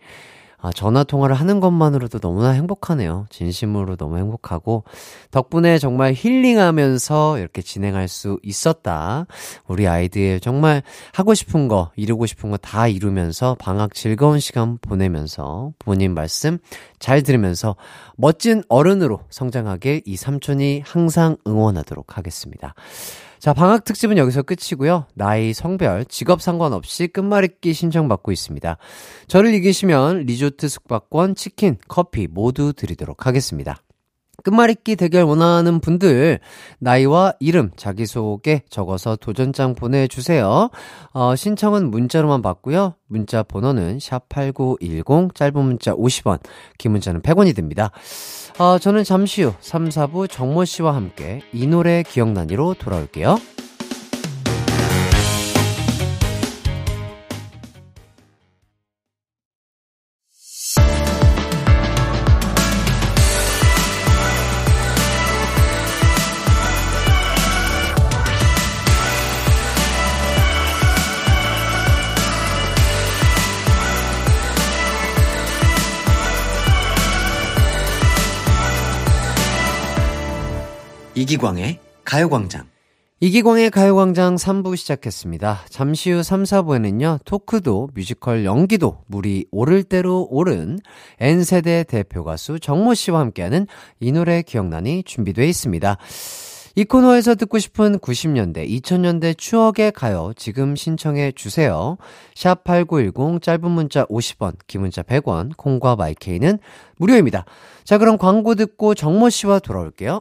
아, 전화 통화를 하는 것만으로도 너무나 행복하네요. 진심으로 너무 행복하고 덕분에 정말 힐링하면서 이렇게 진행할 수 있었다. 우리 아이들 정말 하고 싶은 거, 이루고 싶은 거 다 이루면서 방학 즐거운 시간 보내면서 부모님 말씀 잘 들으면서 멋진 어른으로 성장하길 이 삼촌이 항상 응원하도록 하겠습니다. 자, 방학 특집은 여기서 끝이고요. 나이, 성별, 직업 상관없이 끝말잇기 신청받고 있습니다. 저를 이기시면 리조트 숙박권, 치킨, 커피 모두 드리도록 하겠습니다. 끝말잇기 대결 원하는 분들 나이와 이름 자기소개 적어서 도전장 보내주세요. 어, 신청은 문자로만 받고요. 문자 번호는 샵8910 짧은 문자 50원 긴 문자는 100원이 됩니다. 어, 저는 잠시 후 3, 4부 정모 씨와 함께 이 노래 기억나니로 돌아올게요. 이기광의 가요광장 이기광의 가요광장 3부 시작했습니다. 잠시 후 3, 4부에는요, 토크도, 뮤지컬 연기도, 물이 오를 대로 오른 N세대 대표 가수 정모 씨와 함께하는 이 노래 기억나니 준비되어 있습니다. 이 코너에서 듣고 싶은 90년대, 2000년대 추억의 가요 지금 신청해 주세요. 샵 8910 짧은 문자 50원, 긴 문자 100원, 콩과 마이케이는 무료입니다. 자, 그럼 광고 듣고 정모 씨와 돌아올게요.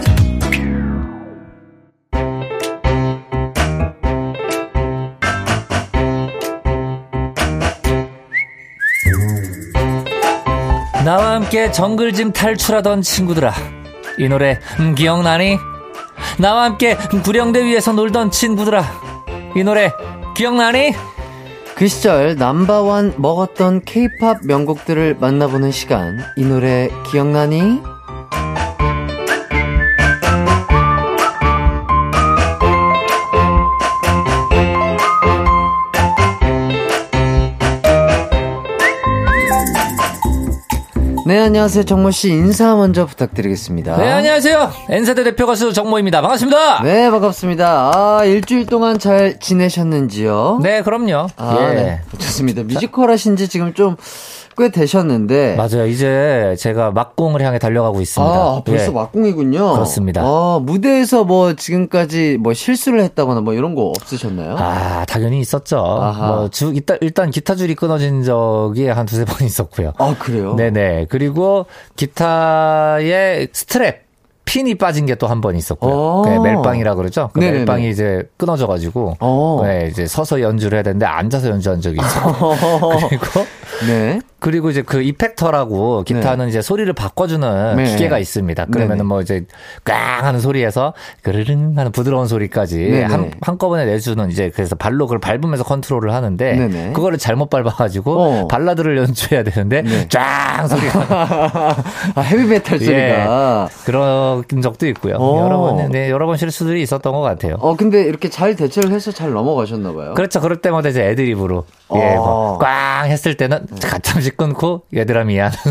나와 함께 정글 짐 탈출하던 친구들아 이 노래 음, 기억나니? 나와 함께 구령대 위에서 놀던 친구들아 이 노래 기억나니? 그 시절 넘버원 먹었던 케이팝 명곡들을 만나보는 시간. 이 노래 기억나니? 네, 안녕하세요. 정모씨 인사 먼저 부탁드리겠습니다. 네, 안녕하세요. N세대 대표 가수 정모입니다. 반갑습니다. 네, 반갑습니다. 아, 일주일 동안 잘 지내셨는지요? 네, 그럼요. 아, 예. 네. 좋습니다. 뮤지컬 하신 지 지금 좀 꽤 되셨는데. 맞아요. 이제 제가 막공을 향해 달려가고 있습니다. 아, 벌써 예. 막공이군요. 그렇습니다. 아, 무대에서 뭐 지금까지 뭐 실수를 했다거나 뭐 이런 거 없으셨나요? 아, 당연히 있었죠. 아하. 뭐, 주, 일단, 일단 기타 줄이 끊어진 적이 한 두세 번 있었고요. 아, 그래요? 네네. 그리고 기타의 스트랩. 핀이 빠진 게 또 한 번 있었고요. 어. 그 멜빵이라 그러죠. 그. 멜빵이 이제 끊어져가지고, 어. 네, 이제 서서 연주를 해야 되는데 앉아서 연주한 적이 있어요. 그리고 네. 그리고 이제 그 effector라고 기타는 이제 소리를 바꿔주는 네. 기계가 있습니다. 그러면은. 뭐 이제 꽝 하는 소리에서 그르릉 하는 부드러운 소리까지. 한, 한꺼번에 내주는 이제 그래서 발로 그걸 밟으면서 컨트롤을 하는데. 그거를 잘못 밟아가지고 어. 발라드를 연주해야 되는데 네. 쫙 소리가 아, 헤비메탈 소리가. 그런 적도 있고요. 어. 여러 번, 네, 여러 번 실수들이 있었던 것 같아요. 어, 근데 이렇게 잘 대처를 해서 잘 넘어가셨나봐요. 그렇죠. 그럴 때마다 이제 애드립으로 예, 어. 뭐, 꽝 했을 때는 잠시 끊고 얘들아 미안.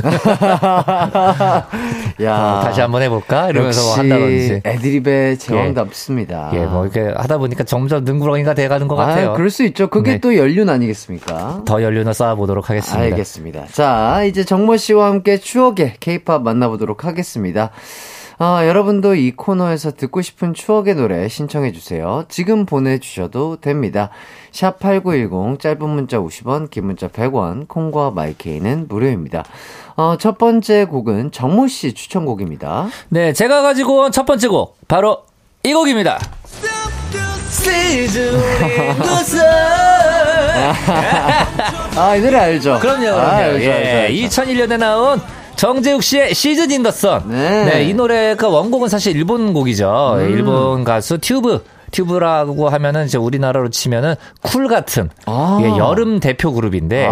야. 어, 다시 한번 해볼까? 이러면서 뭐 역시 한다든지. 애드립의 제왕답습니다. 예, 뭐 이렇게 하다 보니까 점점 능구렁이가 돼가는 것 같아요. 아, 그럴 수 있죠. 그게 네. 또 연륜 아니겠습니까? 더 연륜을 쌓아보도록 하겠습니다. 알겠습니다. 자, 이제 정모 씨와 함께 추억의 케이팝 만나보도록 하겠습니다. 아, 여러분도 이 코너에서 듣고 싶은 추억의 노래 신청해 주세요. 지금 보내주셔도 됩니다. 샵 8910, 짧은 문자 50원, 긴 문자 100원, 콩과 마이케이는 무료입니다. 어, 첫 번째 곡은 정모 씨 추천곡입니다. 네, 제가 가지고 온 첫 번째 곡 바로 이 곡입니다. 아, 이 노래 알죠? 그럼요, 그럼요. 아, 알죠, 예, 알죠, 알죠. 2001년에 나온 정재욱 씨의 Season in the Sun. 네. 이 노래가 원곡은 사실 일본 곡이죠. 음. 일본 가수 TUBE. TUBE라고 하면은 이제 우리나라로 치면은 쿨 같은 아. 예, 여름 대표 그룹인데.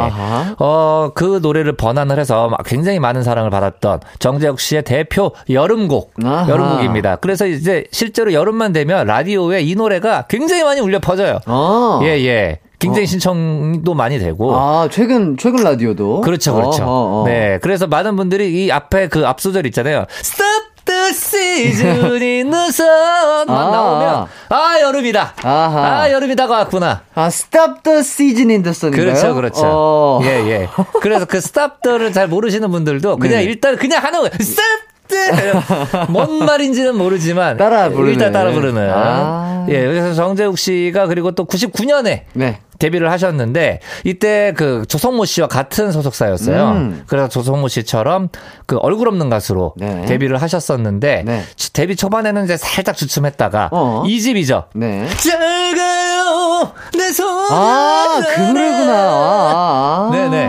어 그 노래를 번안을 해서 막 굉장히 많은 사랑을 받았던 정재욱 씨의 대표 여름곡 아하. 여름곡입니다. 그래서 이제 실제로 여름만 되면 라디오에 이 노래가 굉장히 많이 울려 퍼져요. 어. 예 예. 굉장히 신청도 많이 되고 아, 최근, 최근 라디오도? 그렇죠, 그렇죠. 어, 어, 어. 네, 그래서 많은 분들이 이 앞에 그 앞소절 있잖아요. Stop the season in the sun만 아. 나오면 아 여름이다. 아하. 아 여름이 다가 왔구나. 아, Stop the Season in the Sun인가요? 그렇죠, 그렇죠. 어. 예, 예. 그래서 그 stop the를 잘 모르시는 분들도 그냥 네네. 일단 그냥 하는 거예요. stop. 뭔 말인지는 모르지만 따라 부르는. 일단 따라 부르는. 아. 예, 그래서 정재욱 씨가 그리고 또 99년에 네. 데뷔를 하셨는데 이때 그 조성모 씨와 같은 소속사였어요. 음. 그래서 조성모 씨처럼 그 얼굴 없는 가수로 네. 데뷔를 하셨었는데 네. 치- 데뷔 초반에는 이제 살짝 주춤했다가 어. 이 집이죠. 네. 잘 가요 내 손. 아, 그 노래구나. 아, 아. 네네.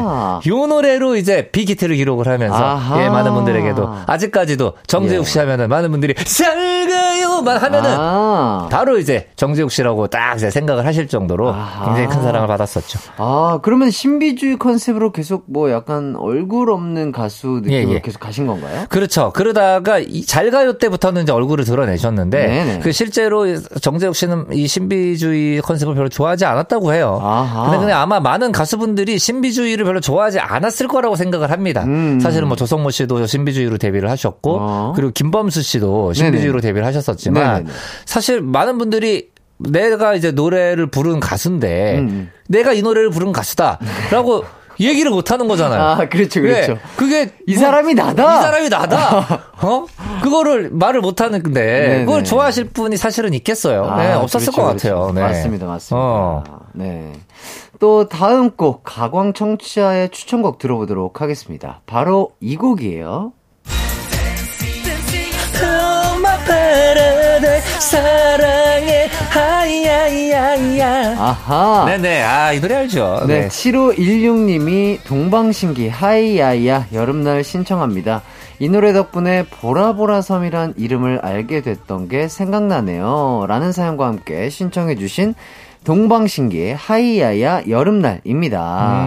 요 노래로 이제 빅히트를 기록을 하면서 아하. 예 많은 분들에게도 아직까지도 정재욱 씨 하면은 많은 분들이 잘 가요만 하면은 아. 바로 이제 정재욱 씨라고 딱 이제 생각을 하실 정도로 아하. 굉장히 큰 사랑을 받았었죠. 아, 그러면 신비주의 컨셉으로 계속 뭐 약간 얼굴 없는 가수 느낌으로 예, 예. 계속 가신 건가요? 그렇죠. 그러다가 이 잘가요 때부터는 이제 얼굴을 드러내셨는데 네네. 그 실제로 정재욱 씨는 이 신비주의 컨셉을 별로 좋아하지 않았다고 해요. 아하. 근데 그냥 아마 많은 가수분들이 신비주의를 별로 좋아하지 않았을 거라고 생각을 합니다. 음. 사실은 뭐 조성모 씨도 신비주의로 데뷔를 하셨고 어. 그리고 김범수 씨도 신비주의로 데뷔를 하셨었지만 네네네. 사실 많은 분들이 내가 이제 노래를 부른 가수인데 음. 내가 이 노래를 부른 가수다라고 얘기를 못 하는 거잖아요. 아, 그렇죠, 그렇죠. 예, 그게 이 뭐- 사람이 나다. 이 사람이 나다. 어? 그거를 말을 못 하는데 네네. 그걸 좋아하실 분이 사실은 있겠어요. 아, 네, 없었을 그렇죠, 것 같아요. 그렇죠. 네. 맞습니다, 맞습니다. 어. 네. 또 다음 곡 가광 청취자의 추천곡 들어보도록 하겠습니다. 바로 이 곡이에요. 사랑해 하이야이야이야. 아하. 네네. 아, 이 노래 알죠? 네, 7516님이 동방신기 하이야이야 여름날 신청합니다. 이 노래 덕분에 보라보라 섬이란 이름을 알게 됐던 게 생각나네요. 라는 사연과 함께 신청해 주신 동방신기의 하이야야 여름날입니다.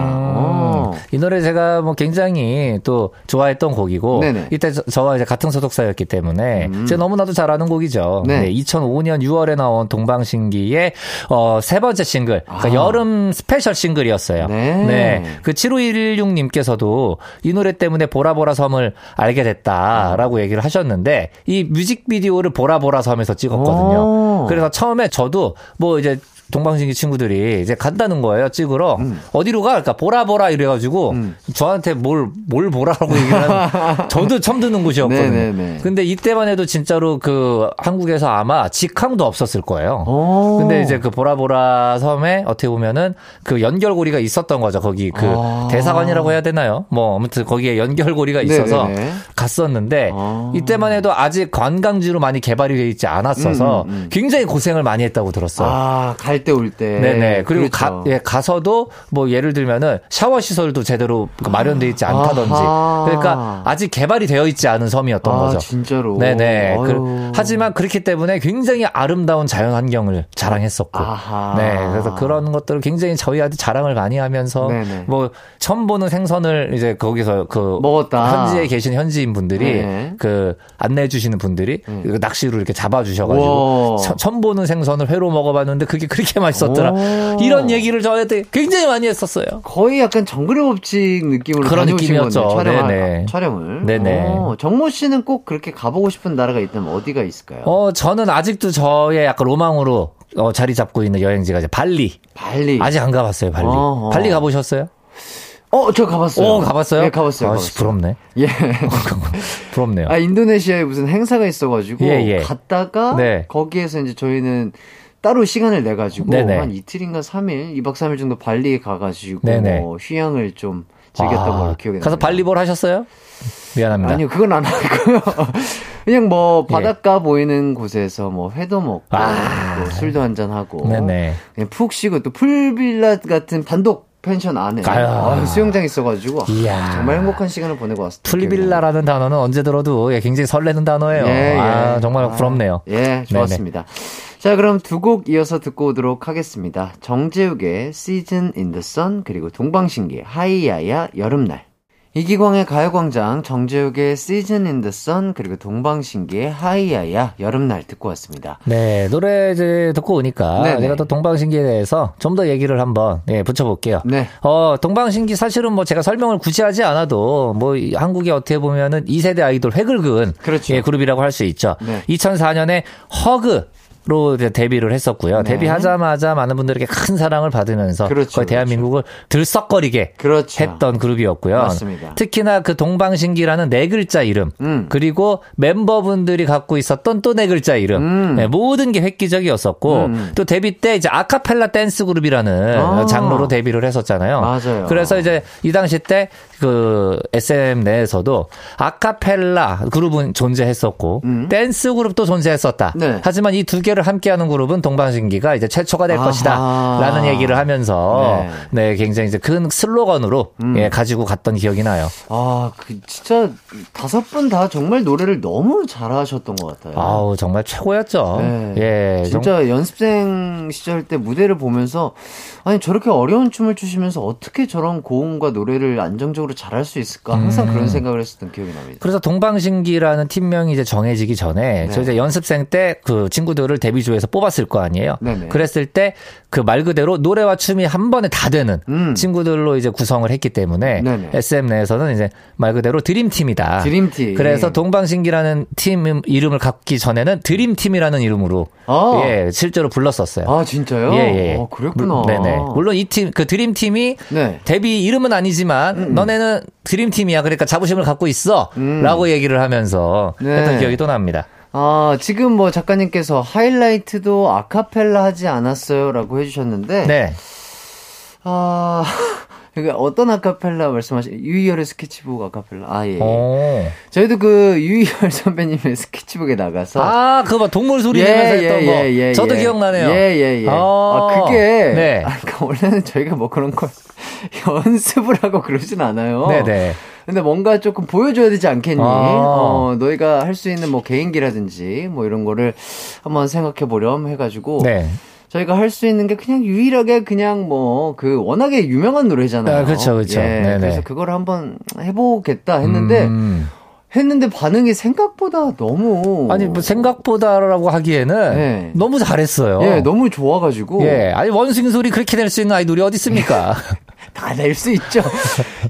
음. 어. 이 노래 제가 뭐 굉장히 또 좋아했던 곡이고 네네. 이때 저, 와 이제 같은 소속사였기 때문에 음. 제가 너무나도 잘 아는 곡이죠. 네. 네. 2005년 6월에 나온 동방신기의 어, 세 번째 싱글, 그러니까 아. 여름 special 싱글이었어요. 네. 그 7516님께서도 이 노래 때문에 보라보라 섬을 알게 됐다라고 얘기를 하셨는데 이 뮤직비디오를 보라보라 섬에서 찍었거든요. 오. 그래서 처음에 저도 뭐 이제 동방신기 친구들이 이제 간다는 거예요, 찍으러. 음. 어디로 가? 그러니까 보라 보라 이래가지고 저한테 뭘, 뭘 보라라고 얘기를 하는 저도 처음 듣는 곳이었거든요. 네네네. 근데 이때만 해도 진짜로 그 한국에서 아마 직항도 없었을 거예요. 오. 근데 이제 그 보라 보라 섬에 어떻게 보면은 그 연결고리가 있었던 거죠. 거기 그 아. 대사관이라고 해야 되나요? 뭐 아무튼 거기에 연결고리가 있어서 네네네. 갔었는데 아. 이때만 해도 아직 관광지로 많이 개발이 되어 있지 않았어서 음, 음, 음. 굉장히 고생을 많이 했다고 들었어요. 아, 갈때 올 때. 네네. 그리고 그렇죠. 가, 예, 가서도 뭐 예를 들면은 샤워 시설도 제대로 그 마련돼 있지 않다든지. 아하. 그러니까 아직 개발이 되어 있지 않은 섬이었던 아, 거죠. 진짜로. 네네. 그. 하지만 그렇기 때문에 굉장히 아름다운 자연 환경을 자랑했었고. 아하. 네. 그래서 그런 것들을 굉장히 저희한테 자랑을 많이 하면서 네네. 뭐 처음 보는 생선을 이제 거기서 그 먹었다. 현지에 계신 현지인 분들이 네. 그 안내해 주시는 분들이 그 낚시로 이렇게 잡아 주셔 가지고 우와. 처- 처음 보는 생선을 회로 먹어 봤는데 그게 그렇게 맛있었더라. 오. 이런 얘기를 저한테 굉장히 많이 했었어요. 거의 약간 정글의 법칙 느낌으로 그런 느낌이었죠. 촬영을. 네네. 촬영을. 네네. 어, 정모 씨는 꼭 그렇게 가보고 싶은 나라가 있다면 어디가 있을까요? 어, 저는 아직도 저의 약간 로망으로 어, 자리 잡고 있는 여행지가 이제 발리. 발리. 아직 안 가봤어요, 발리. 어허. 발리 가보셨어요? 어, 저 가봤어요. 오, 가봤어요? 네, 가봤어요. 아씨, 가봤어요. 부럽네. 예. 부럽네요. 아, 인도네시아에 무슨 행사가 있어가지고 예, 예. 갔다가 네. 거기에서 이제 저희는 따로 시간을 내 가지고 네네. 한 이틀인가 3일, 2박 3일 정도 발리에 가 가지고 네네. 뭐 휴양을 좀 즐겼던 아, 걸로 기억이 납니다. 가서 발리볼 하셨어요? 미안합니다. 아니요, 그건 안 하고요. 그냥 뭐 예. 바닷가 보이는 곳에서 뭐 회도 먹고 아. 뭐 술도 한잔 하고 네네. 그냥 푹 쉬고 또 풀빌라 같은 단독 펜션 안에. 아, 수영장 있어가지고 이야. 정말 행복한 시간을 보내고 왔습니다. 풀빌라라는 단어는 언제 들어도 예, 굉장히 설레는 단어예요. 예, 예. 아, 정말 아, 부럽네요. 예, 좋았습니다. 자, 그럼 두 곡 이어서 듣고 오도록 하겠습니다. 정재욱의 Season in the Sun 그리고 동방신기의 하이야야 여름날. 이기광의 가요광장 정재욱의 Season in the Sun 그리고 동방신기의 하이야야 여름날 듣고 왔습니다. 네, 노래 이제 듣고 오니까 네네. 제가 또 동방신기에 대해서 좀 더 얘기를 한번 예, 붙여볼게요. 네. 어, 동방신기 사실은 뭐 제가 설명을 굳이 하지 않아도 뭐이 한국에 어떻게 보면은 2세대 아이돌 회글근 그렇죠. 예, 그룹이라고 할 수 있죠. 네. 2004년에 허그 로 데뷔를 했었고요. 네. 데뷔하자마자 많은 분들에게 큰 사랑을 받으면서 그렇죠, 거의 대한민국을 들썩거리게 그렇죠. 했던 그룹이었고요. 맞습니다. 특히나 그 동방신기라는 네 글자 이름 음. 그리고 멤버분들이 갖고 있었던 또 네 글자 이름 음. 네, 모든 게 획기적이었었고 음. 또 데뷔 때 이제 아카펠라 댄스 그룹이라는 아. 장르로 데뷔를 했었잖아요. 맞아요. 그래서 이제 이 당시 때 그 SM 내에서도 아카펠라 그룹은 존재했었고 음. 댄스 그룹도 존재했었다. 네. 하지만 이 두 개를 함께하는 그룹은 동방신기가 이제 최초가 될 아하. 것이다라는 얘기를 하면서 네. 네, 굉장히 이제 큰 슬로건으로 음. 예, 가지고 갔던 기억이 나요. 아, 그 진짜 다섯 분 다 정말 노래를 너무 잘하셨던 것 같아요. 아우 정말 최고였죠. 네. 예, 정- 진짜 연습생 시절 때 무대를 보면서 아니 저렇게 어려운 춤을 추시면서 어떻게 저런 고음과 노래를 안정적으로 잘할 수 있을까 항상 음. 그런 생각을 했었던 기억이 납니다. 그래서 동방신기라는 팀명이 이제 정해지기 전에 네. 저 이제 연습생 때 그 친구들을 데뷔조에서 뽑았을 거 아니에요. 네네. 그랬을 때 그 말 그대로 노래와 춤이 한 번에 다 되는 음. 친구들로 이제 구성을 했기 때문에 네네. SM 내에서는 이제 말 그대로 드림팀이다. 드림팀. 그래서 동방신기라는 팀 이름을 갖기 전에는 드림팀이라는 이름으로 아. 예, 실제로 불렀었어요. 아 진짜요? 예, 예. 아, 그랬구나. 물- 네네. 물론 이 팀, 그 드림팀이 네. 데뷔 이름은 아니지만 너네는 드림팀이야. 그러니까 자부심을 갖고 있어. 음. 라고 얘기를 하면서 네. 했던 기억이 또 납니다. 아 지금 뭐 작가님께서 하이라이트도 아카펠라 하지 않았어요 라고 해주셨는데 네. 아 그러니까 어떤 아카펠라 말씀하시? 유희열의 스케치북 아카펠라. 아 예. 오. 저희도 그 유희열 선배님의 스케치북에 나가서 아, 그거 봐. 동물 소리 내면서 했던 거. 저도 기억나네요. 예, 예, 예. 아, 아, 그게. 네. 아, 그러니까 원래는 저희가 뭐 그런 걸 연습을 하고 그러진 않아요. 네 네. 근데 뭔가 조금 보여줘야 되지 않겠니? 아. 어, 너희가 할 수 있는 뭐 개인기라든지 뭐 이런 거를 한번 생각해 보렴 해가지고. 네. 저희가 할 수 있는 게 그냥 유일하게 그냥 뭐 그 워낙에 유명한 노래잖아요. 아, 그쵸, 그쵸. 예. 그래서 그걸 한번 해보겠다 했는데 음. 했는데 반응이 생각보다 너무 아니 뭐 생각보다라고 하기에는 네. 너무 잘했어요. 예 너무 좋아가지고 예, 아니 원숭이 소리 그렇게 낼 수 있는 아이돌이 어디 있습니까? 다 낼 수 있죠.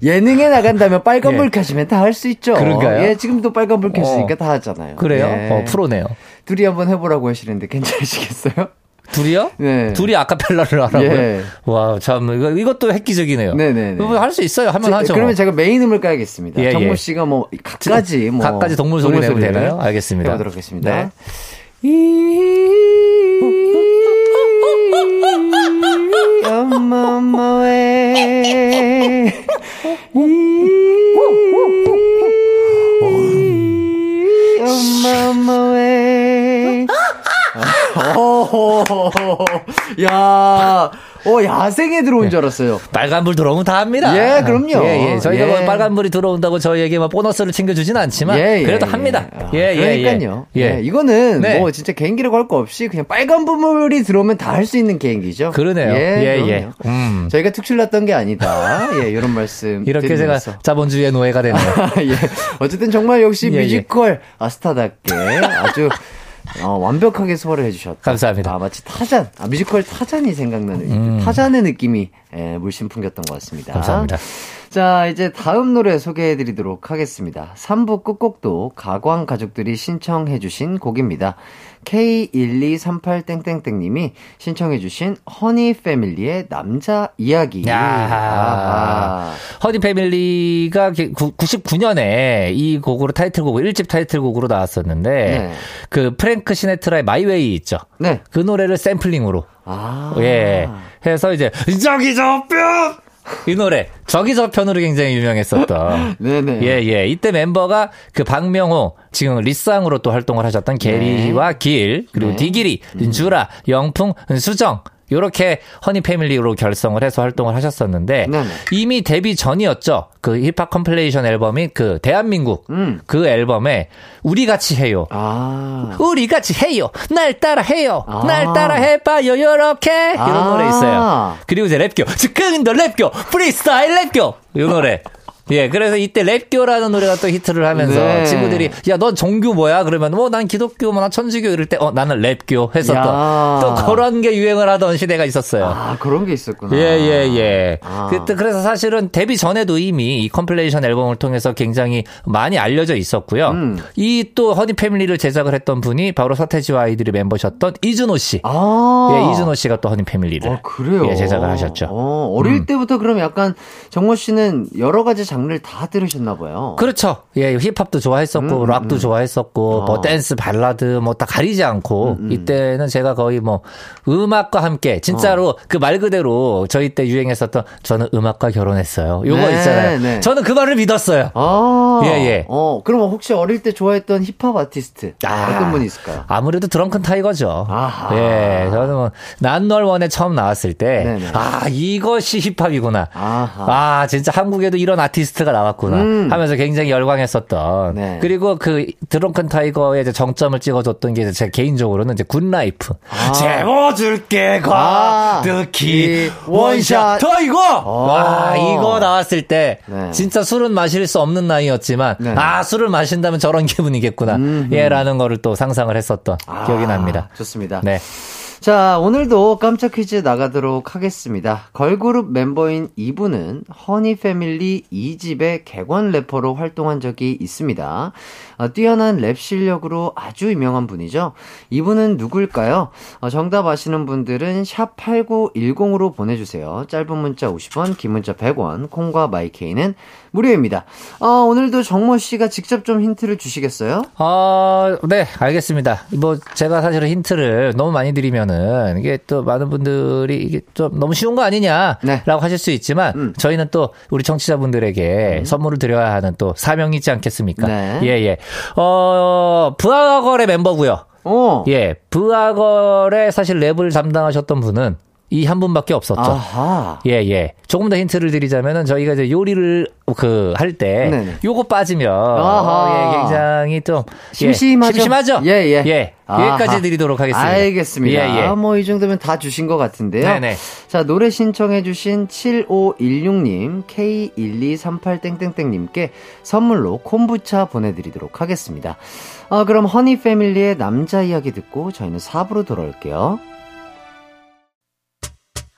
예능에 나간다면 빨간불 예. 켜시면 다 할 수 있죠. 그런가요? 예, 지금도 빨간불 켰으니까 어. 다 하잖아요. 그래요? 예. 어, 프로네요. 둘이 한번 해보라고 하시는데 괜찮으시겠어요? 둘이요? 네. 둘이 아카펠라를 하라고요? 예. 와, 참, 이거, 이것도 획기적이네요. 네네네. 할수 있어요. 하면 제- 하죠. 그러면 제가 메인 음을 까야겠습니다. 예, 정모 예. 씨가 뭐 각가지 뭐 각가지 동물 소리 내면 되나요? 알겠습니다. 해보도록 하겠습니다. 네. 엄마 엄마 왜 야, 어, 야생에 들어온 줄 알았어요. 빨간불 들어오면 다 합니다. 예, 그럼요. 예, 예. 저희가 예. 뭐 빨간불이 들어온다고 저희에게 뭐 보너스를 챙겨주진 않지만 그래도 합니다. 아, 예, 예, 예. 그러니까요. 예. 예, 이거는 네. 뭐 진짜 개인기라고 할 거 없이 그냥 빨간 부물이 들어오면 다 할 수 있는 개인기죠. 그러네요. 예, 예. 음. 저희가 특출났던 게 아니다. 예, 이런 말씀. 이렇게 드리면서. 제가 자본주의의 노예가 되네요. 예. 어쨌든 정말 역시 예, 예. 뮤지컬 스타답게 아주 어, 완벽하게 소화를 해주셨다. 감사합니다. 아, 마치 타잔, 아, 뮤지컬 타잔이 생각나는 타잔의 느낌이 예, 물씬 풍겼던 것 같습니다. 음. 감사합니다. 자, 이제 다음 노래 소개해 드리도록 하겠습니다. 3부 끝곡도 가광 가족들이 신청해 주신 곡입니다. K1238땡땡땡님이 신청해 주신 허니 패밀리의 남자 이야기. 야. 허니 패밀리가 99년에 이 곡으로 타이틀곡, 1집 타이틀곡으로 나왔었는데, 네. 그 프랭크 시네트라의 My Way 있죠. 네. 그 노래를 샘플링으로, 아. 예, 해서 이제, 저기 저편! 이 노래, 저기 저편으로 굉장히 유명했었던. 네네. 예, 예. 이때 멤버가 그 박명호, 지금 리쌍으로 또 활동을 하셨던 게리와 길, 그리고 네. 디기리, 주라, 영풍, 수정. 요렇게 허니 패밀리로 결성을 해서 활동을 하셨었는데 네네. 이미 데뷔 전이었죠. 그 힙합 compilation 앨범이 그 대한민국 음. 그 앨범에 우리 같이 해요. 아. 우리 같이 해요. 날 따라 해요. 아. 날 따라 해봐요. 요렇게 이런 아. 노래 있어요. 그리고 이제 랩교. 즉흥 더 랩교. 프리스타일 랩교. 이 노래. 예, 그래서 이때 랩교라는 노래가 또 히트를 하면서 네. 친구들이 야, 넌 종교 뭐야? 그러면 뭐난 기독교, 뭐난 천주교 이럴 때 어, 나는 랩교 했었던 야. 또 그런 게 유행을 하던 시대가 있었어요. 아, 그런 게 있었구나. 예, 예, 예. 아. 그때 그래서 사실은 데뷔 전에도 이미 이 compilation 앨범을 통해서 굉장히 많이 알려져 있었고요. 음. 이또 허니 패밀리를 제작을 했던 분이 바로 서태지와 아이들의 멤버셨던 이주노 씨. 아. 예, 이주노 씨가 또 허니 패밀리를 아, 그래요? 예, 제작을 하셨죠. 어, 어릴 음. 때부터 그럼 약간 정모 씨는 여러 가지 장르를 다 들으셨나 봐요. 그렇죠. 예, 힙합도 좋아했었고, 음, 락도 음. 좋아했었고, 어. 뭐 댄스, 발라드, 뭐 다 가리지 않고, 음, 음. 이때는 제가 거의 뭐 음악과 함께, 진짜로 어. 그말 그대로 저희 때 유행했었던 저는 음악과 결혼했어요. 요거 네, 있잖아요. 네. 저는 그 말을 믿었어요. 아. 예, 예. 어, 그럼 혹시 어릴 때 좋아했던 힙합 아티스트 아. 어떤 분이 있을까요? 아무래도 드렁큰 타이거죠. 아하. 예, 저는 뭐, 난 널 원해 처음 나왔을 때. 아, 이것이 힙합이구나. 아하. 아, 진짜 한국에도 이런 아티스트 가 나왔구나. 음. 하면서 굉장히 열광했었던. 네. 그리고 그 드렁큰 타이거의 이제 정점을 찍어줬던 게 제 개인적으로는 이제 Good Life. 아. 채워줄게, 아. 가득히 이 원샷. 타이거! 아. 와, 이거 나왔을 때, 네. 진짜 술은 마실 수 없는 나이였지만, 네. 아, 술을 마신다면 저런 기분이겠구나. 음흠. 예, 라는 거를 또 상상을 했었던 아, 기억이 납니다. 좋습니다. 네. 자, 오늘도 깜짝 퀴즈 나가도록 하겠습니다. 걸그룹 멤버인 이분은 허니 패밀리 2집의 객원 래퍼로 활동한 적이 있습니다. 어, 뛰어난 랩 실력으로 아주 유명한 분이죠. 이분은 누굴까요? 어, 정답 아시는 분들은 샵 8910으로 보내주세요. 짧은 문자 50원, 긴 문자 100원, 콩과 마이케이는 무료입니다. 어, 오늘도 정모 씨가 직접 좀 힌트를 주시겠어요? 어, 네, 알겠습니다. 뭐, 제가 사실은 힌트를 너무 많이 드리면은, 이게 또 많은 분들이 이게 좀 너무 쉬운 거 아니냐, 네. 라고 하실 수 있지만, 음. 저희는 또 우리 청취자분들에게 선물을 드려야 하는 또 사명이 있지 않겠습니까? 네. 예, 예. 어, 부하걸의 멤버고요 어. 예, 부하걸의 사실 랩을 담당하셨던 분은 이 한 분밖에 없었죠. 아하. 예, 예. 조금 더 힌트를 드리자면은 저희가 이제 요리를 그 할때 네네. 요거 빠지면. 어, 예, 굉장히 좀 예, 심심하죠? 심심하죠? 예, 예. 예. 아하. 여기까지 드리도록 하겠습니다. 알겠습니다. 예, 예. 뭐이 정도면 다 주신 것 같은데요. 네네. 자, 노래 신청해주신 7516님, K1238땡땡땡님께 선물로 콤부차 보내드리도록 하겠습니다. 아, 그럼 허니 패밀리의 남자 이야기 듣고 저희는 4부로 돌아올게요.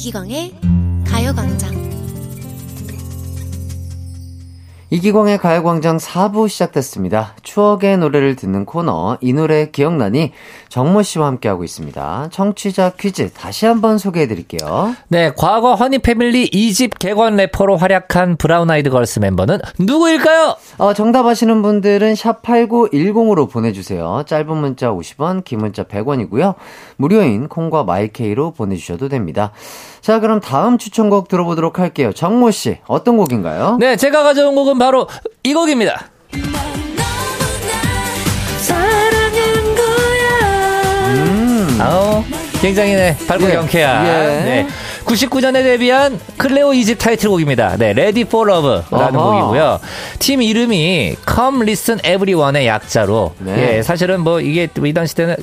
이기광의 가요광장 이기광의 가요광장 4부 시작됐습니다. 추억의 노래를 듣는 코너, 이 노래 기억나니? 정모 씨와 함께하고 있습니다. 청취자 퀴즈 다시 한번 소개해 드릴게요. 네, 과거 허니 패밀리 2집 객원 래퍼로 활약한 브라운 아이드 걸스 멤버는 누구일까요? 어, 정답 아시는 분들은 샵8910으로 보내주세요. 짧은 문자 50원, 긴 문자 100원이고요. 무료인 콩과 마이케이로 보내주셔도 됩니다. 자, 그럼 다음 추천곡 들어보도록 할게요. 정모 씨, 어떤 곡인가요? 네, 제가 가져온 곡은 바로 이 곡입니다. 음. 아우, 굉장히 네, 밝고 예. 경쾌한. 예. 네. 99년에 데뷔한 클레오 2집 타이틀곡입니다. 네, Ready for Love라는 아하. 곡이고요. 팀 이름이 Come Listen Everyone의 약자로. 네. 예, 사실은 뭐 이게 이 당시 때는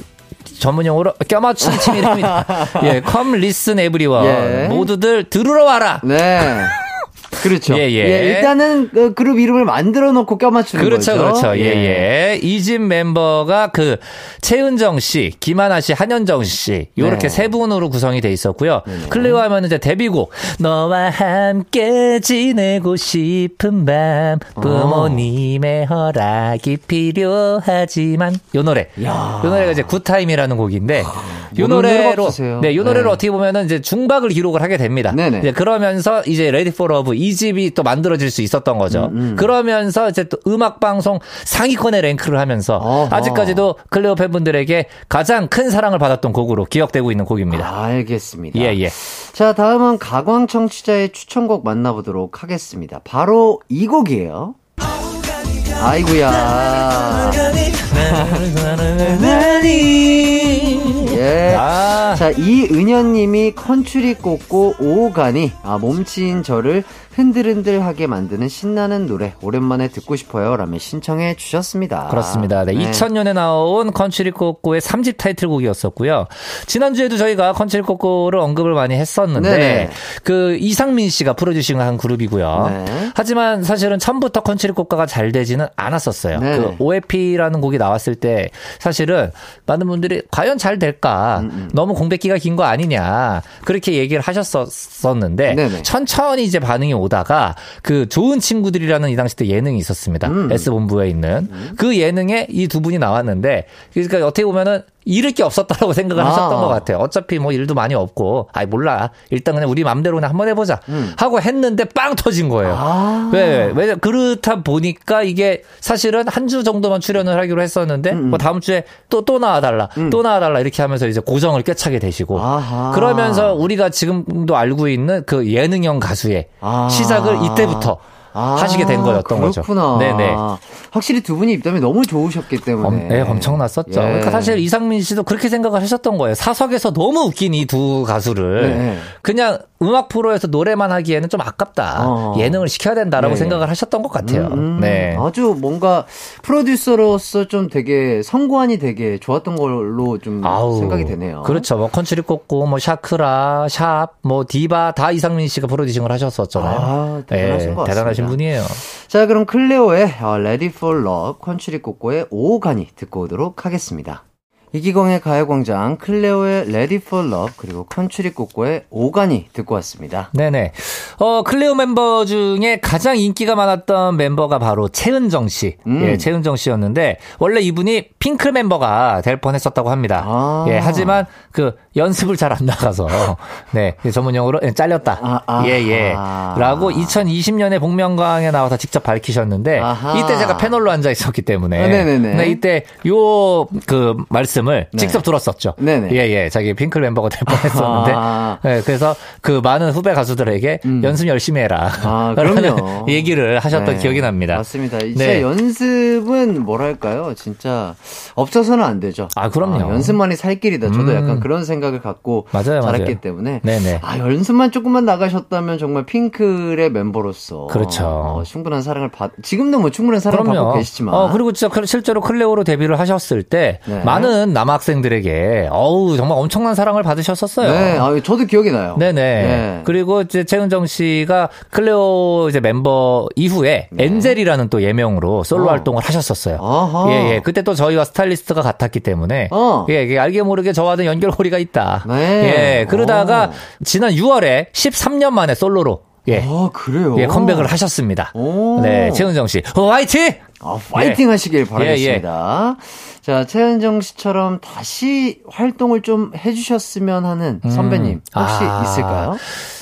전문용어로 껴맞춘 팀 이름입니다. 예, Come Listen Everyone. 예. 모두들 들으러 와라. 네. 그렇죠. 예, 예. 일단은 그 그룹 이름을 만들어 놓고 껴맞추는 그렇죠, 거죠. 그렇죠. 예, 예. 이 집 멤버가 그 최은정 씨, 김하나 씨, 한현정 씨 요렇게 네. 세 분으로 구성이 돼 있었고요. 클레오 하면 이제 데뷔곡 너와 함께 지내고 싶은 밤 어. 부모님의 허락이 필요하지만 요 노래. 야. 요 노래가 이제 Good Time이라는 곡인데 요 모르는 노래가 노래로. 네, 요 노래를 네. 어떻게 보면은 이제 중박을 기록을 하게 됩니다. 네네. 이제 그러면서 이제 Ready for Love 이 집이 또 만들어질 수 있었던 거죠. 음, 그러면서 이제 또 음악 방송 상위권에 랭크를 하면서 어허. 아직까지도 클레오 팬분들에게 가장 큰 사랑을 받았던 곡으로 기억되고 있는 곡입니다. 알겠습니다. 예, 예. 자, 다음은 가광 청취자의 추천곡 만나보도록 하겠습니다. 바로 이 곡이에요. 아이고야. 예. 아, 자, 이은현님이 컨츄리 꽂고 오가니 아, 몸치인 저를 흔들흔들하게 만드는 신나는 노래 오랜만에 듣고 싶어요. 라며 신청해 주셨습니다. 그렇습니다. 네, 2000년에 나온 컨츄리 꼬꼬의 3집 타이틀곡이었었고요. 지난주에도 저희가 컨츄리 꼬꼬를 언급을 많이 했었는데 네네. 그 이상민 씨가 프로듀싱한 그룹이고요. 네. 하지만 사실은 처음부터 컨츄리 꼬꼬가 잘 되지는 않았었어요. 네네. 그 OFP라는 곡이 나왔을 때 사실은 많은 분들이 과연 잘 될까? 음, 너무 공백기가 긴 거 아니냐? 그렇게 얘기를 하셨었는데. 천천히 이제 반응이 오 다가 그 좋은 친구들이라는 이 당시 때 예능이 있었습니다. 음. S본부에 있는 그 예능에 이 두 분이 나왔는데 그러니까 어떻게 보면은 잃을 게 없었다라고 생각을 아. 하셨던 것 같아요. 어차피 뭐 일도 많이 없고, 아이 몰라. 일단 그냥 우리 맘대로 그냥 한번 해보자 하고 했는데 빵 터진 거예요. 음. 아. 왜? 왜 그렇다 보니까 이게 사실은 한 주 정도만 출연을 하기로 했었는데 음, 뭐 다음 주에 또 또 나와달라, 또 나와달라 이렇게 하면서 이제 고정을 꿰차게 되시고 아하. 그러면서 우리가 지금도 알고 있는 그 예능형 가수의 아. 시작을 이때부터 아, 하시게 된 거였던 거죠. 그렇구나. 네네. 확실히 두 분이 입담이 너무 좋으셨기 때문에. 엄, 네, 엄청났었죠. 예. 그러니까 사실 이상민 씨도 그렇게 생각을 하셨던 거예요. 사석에서 너무 웃긴 이 두 가수를 네. 그냥 음악 프로에서 노래만 하기에는 좀 아깝다. 어. 예능을 시켜야 된다라고 네. 생각을 하셨던 것 같아요. 음, 음. 네. 아주 뭔가 프로듀서로서 좀 되게 성구안이 되게 좋았던 걸로 좀 아우, 생각이 되네요. 그렇죠. 뭐 컨츄리 꼬꼬, 뭐 샤크라, 샵, 뭐 디바 다 이상민 씨가 프로듀싱을 하셨었잖아요. 아, 대단하신 것 같습니다. 대단하신 분이에요. 자, 그럼 클레오의 어, Ready for Love, 컨츄리 꼬꼬의 오! 가니 듣고 오도록 하겠습니다. 이기광의 가요광장, 클레오의 Ready for Love, 그리고 컨츄리 꼬꼬의 오! 가니 듣고 왔습니다. 네네. 어, 클레오 멤버 중에 가장 인기가 많았던 멤버가 바로 최은정 씨. 음. 예, 최은정 씨였는데, 원래 이분이 핑크 멤버가 될 뻔 했었다고 합니다. 아. 예, 하지만 그 연습을 잘 안 나가서 네 전문 용어로 예, 잘렸다. 아, 아, 예예. 아. 라고 2020년에 복면가왕에 나와서 직접 밝히셨는데 아하. 이때 제가 패널로 앉아 있었기 때문에 아, 네네네. 네, 이때 요 그 말씀을 네. 직접 들었었죠. 예예. 자기 핑클 멤버가 될 뻔했었는데 아. 네, 그래서 그 많은 후배 가수들에게 연습 열심히 해라. 아, 라는. 얘기를 하셨던 네, 기억이 납니다. 맞습니다. 이제 네. 연습은 뭐랄까요? 진짜 없어서는 안 되죠. 아, 그럼요. 연습만이 살 길이다. 저도 음. 약간 그런 생각을 갖고 맞아요, 자랐기 맞아요. 때문에 네네. 아, 연습만 조금만 나가셨다면 정말 핑클의 멤버로서 그렇죠. 어, 충분한 사랑을 받 지금도 뭐 충분한 사랑을 받고 계시지만 어, 그리고 진짜 그- 실제로 클레오로 데뷔를 하셨을 때 네. 많은 남학생들에게 어우 정말 엄청난 사랑을 받으셨었어요. 네, 아, 저도 기억이 나요. 네네. 네. 그리고 이제 최은정 씨가 클레오 이제 멤버 이후에 엔젤이라는 또 예명으로 솔로 네. 어. 활동을 하셨었어요. 아하. 예, 예. 그때 또 저희와 스타일리스트가 같았기 때문에 어. 예, 알게 모르게 저와는 연결 고리가 있다. 네. 예. 그러다가 어. 지난 6월에 13년 만에 솔로로 예. 아, 그래요? 예, 컴백을 하셨습니다. 오. 네, 최은정 씨. 어, 화이팅! 아, 파이팅 예. 하시길 바라겠습니다. 자, 최은정 씨처럼 다시 활동을 좀 해주셨으면 하는 선배님 혹시 아. 있을까요?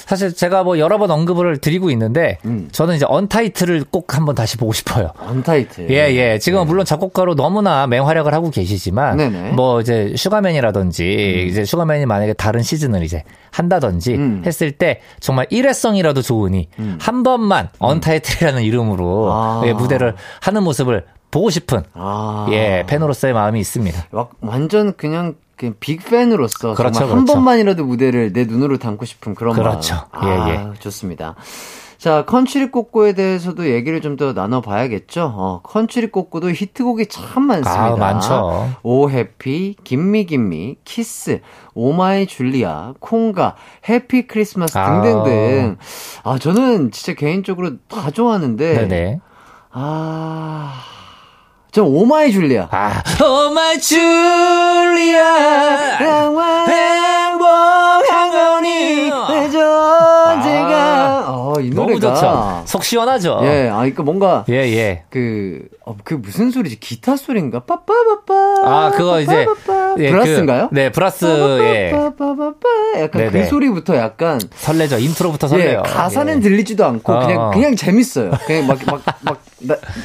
사실 제가 뭐 여러 번 언급을 드리고 있는데 음. 저는 이제 언타이틀을 꼭 한번 다시 보고 싶어요. 언타이틀. 예, 예. 지금은 물론 작곡가로 너무나 맹활약을 하고 계시지만, 네네. 음. 뭐 이제 슈가맨이라든지, 이제 슈가맨이 만약에 다른 시즌을 이제 한다든지 음. 했을 때 정말 일회성이라도 좋으니 한 번만 언타이틀이라는 이름으로 음. 아. 예, 무대를 하는 모습을 보고 싶은 아. 예, 팬으로서의 마음이 있습니다. 와- 완전 그냥 그냥 big fan으로서 그렇죠, 정말 한 그렇죠. 번만이라도 무대를 내 눈으로 담고 싶은 그런 그렇죠. 마음. 예, 아, 예. 좋습니다. 자, 컨츄리 꼬꼬에 대해서도 얘기를 좀 더 나눠봐야겠죠. 어, 컨츄리 꼬꼬도 히트곡이 참 많습니다. 아, 많죠. Oh Happy, Gimme Gimme, 키스, Oh My Julia, Conga, Happy Christmas 아. 등등등. 아, 저는 진짜 개인적으로 다 좋아하는데. 네네. 아, 저 Oh My Julia. 아, Julia. 영원히 행복한 거니 내 존재가 어, 이 노래가 너무 좋죠. 속 시원하죠. 예, 아, 그니까 뭔가 예, 예. 그, 어, 그 무슨 소리지? 기타 소리인가? 빠빠빠빠. 아, 그거 이제. 예, 브라스인가요? 그, 네, 브라스, 예. 빠빠빠빠빠. 약간 그 네네. 소리부터 약간 설레죠. 인트로부터 예, 설레요. 가사는 예. 들리지도 않고 어. 그냥 그냥 재밌어요. 그냥 막 막막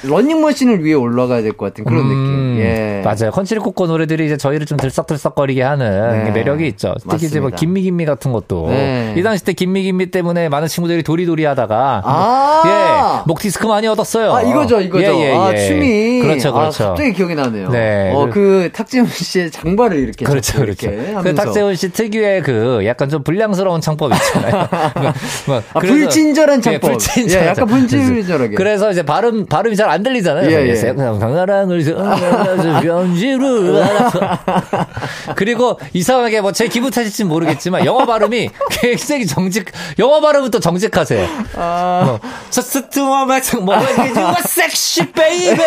러닝머신을 위에 올라가야 될것 같은 그런 음, 느낌. 예. 맞아요. 컨츄리 꼬꼬 노래들이 이제 저희를 좀 들썩들썩거리게 하는 네. 매력이 있죠. 특히 이제 뭐 맞습니다. Gimme Gimme 같은 것도 네. 이 당시 때 Gimme Gimme 때문에 많은 친구들이 도리도리 하다가 아. 예, 목 디스크 많이 얻었어요. 아, 이거죠, 이거죠. 예, 예, 아, 예. 춤이. 그렇죠, 아, 그렇죠. 갑자기 기억이 나네요. 네. 어, 그, 탁지훈 씨의 장발을 이렇게. 그렇죠, 그렇죠. 이렇게 그. 탁재훈 씨 특유의 그 약간 좀 불량스러운 창법 있잖아요. 뭐, 아, 그래서- 불친절한 예, 창법. 불친절한 예, 약간. 불친절하게. 그래서 이제 발음 발음이 잘 안 들리잖아요. 예, 예. 그냥 강나랑을 변지를 그리고 이상하게 뭐 제 기분 탓일지 모르겠지만 영어 발음이 굉장히 정직 영어 발음은 또 정직하세요. 아. 뭐, Just to my 뭐 you sexy baby.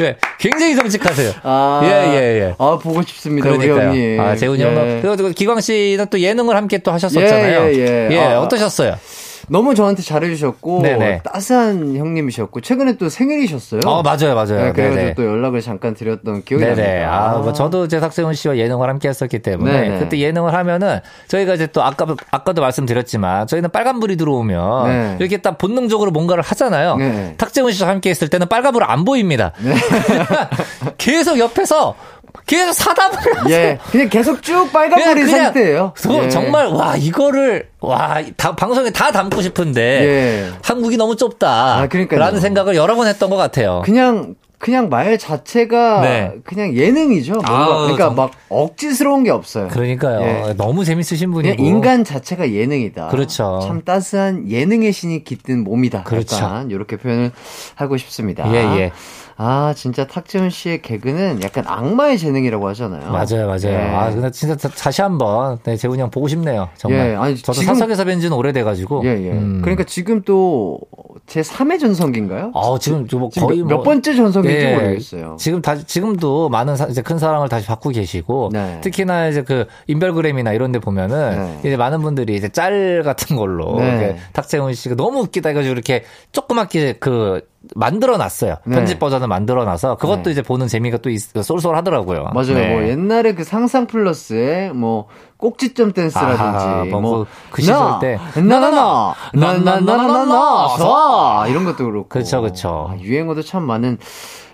예, 굉장히 정직하세요. 아. 예, 예, 예. 아, 보고 싶습니다, 우리 그러니까요. 형님. 아, 재훈이 예. 형. 그리고 기광 씨는 또 예능을 함께 또 하셨었잖아요. 예, 예, 예. 아, 어떠셨어요? 너무 저한테 잘해주셨고, 네네. 따스한 형님이셨고, 최근에 또 생일이셨어요. 어, 맞아요, 맞아요. 네, 그래가지고. 또 연락을 잠깐 드렸던 기억이 네네. 납니다. 아, 뭐 저도 이제 삭세훈 씨와 예능을 함께 했었기 때문에 네네. 그때 예능을 하면은 저희가 이제 또 아까 아까도 말씀드렸지만 저희는 빨간 불이 들어오면 네. 이렇게 딱 본능적으로 뭔가를 하잖아요. 네. 탁재훈 씨와 함께 했을 때는 빨간 불 안 보입니다. 네. 계속 옆에서 계속 사담을 하세요. 예, 그냥 계속 쭉 빨간불인 상태예요. 저- 예. 정말 와 이거를 와 다, 방송에 다 담고 싶은데 예. 한국이 너무 좁다. 아. 라는 생각을 여러 번 했던 것 같아요. 그냥 그냥 말 자체가 네. 그냥 예능이죠. 뭔가. 아우, 그러니까 정- 막 억지스러운 게 없어요. 그러니까요. 예. 너무 재밌으신 분이고. 인간 자체가 예능이다. 그렇죠. 참 따스한 예능의 신이 깃든 몸이다. 그렇죠. 약간 이렇게 표현을 하고 싶습니다. 예, 예. 아 진짜 탁재훈 씨의 개그는 약간 악마의 재능이라고 하잖아요. 맞아요, 맞아요. 예. 아, 근데 진짜 다- 다시 한번 네, 재훈이 형 보고 싶네요. 정말. 예, 아니, 저도 지금- 사석에서 뵌 지는 오래돼가지고. 예, 예. 음. 그러니까 지금 또 제 3회 전성기인가요? 아, 지금 뭐 지금 거의 몇, 뭐 몇 번째 전성기인지 예, 모르겠어요. 지금 다 지금도 많은 사- 이제 큰 사랑을 다시 받고 계시고 네. 특히나 이제 그 인별그램이나 이런 데 보면은 네. 이제 많은 분들이 이제 짤 같은 걸로 네. 탁재훈 씨가 너무 웃기다 해가지고 이렇게 조그맣게 그 만들어 놨어요. 네. 편집 버전을 만들어 놔서 그것도 네. 이제 보는 재미가 또 있, 쏠쏠하더라고요. 맞아요. 네. 뭐 옛날에 그 상상 플러스에 뭐 꼭지점 댄스라든지 아하, 뭐뭐 그- 그 시절 때 나나나 나나나나나나 사 이런 것도 그렇고 그쵸, 그쵸. 아, 유행어도 참 많은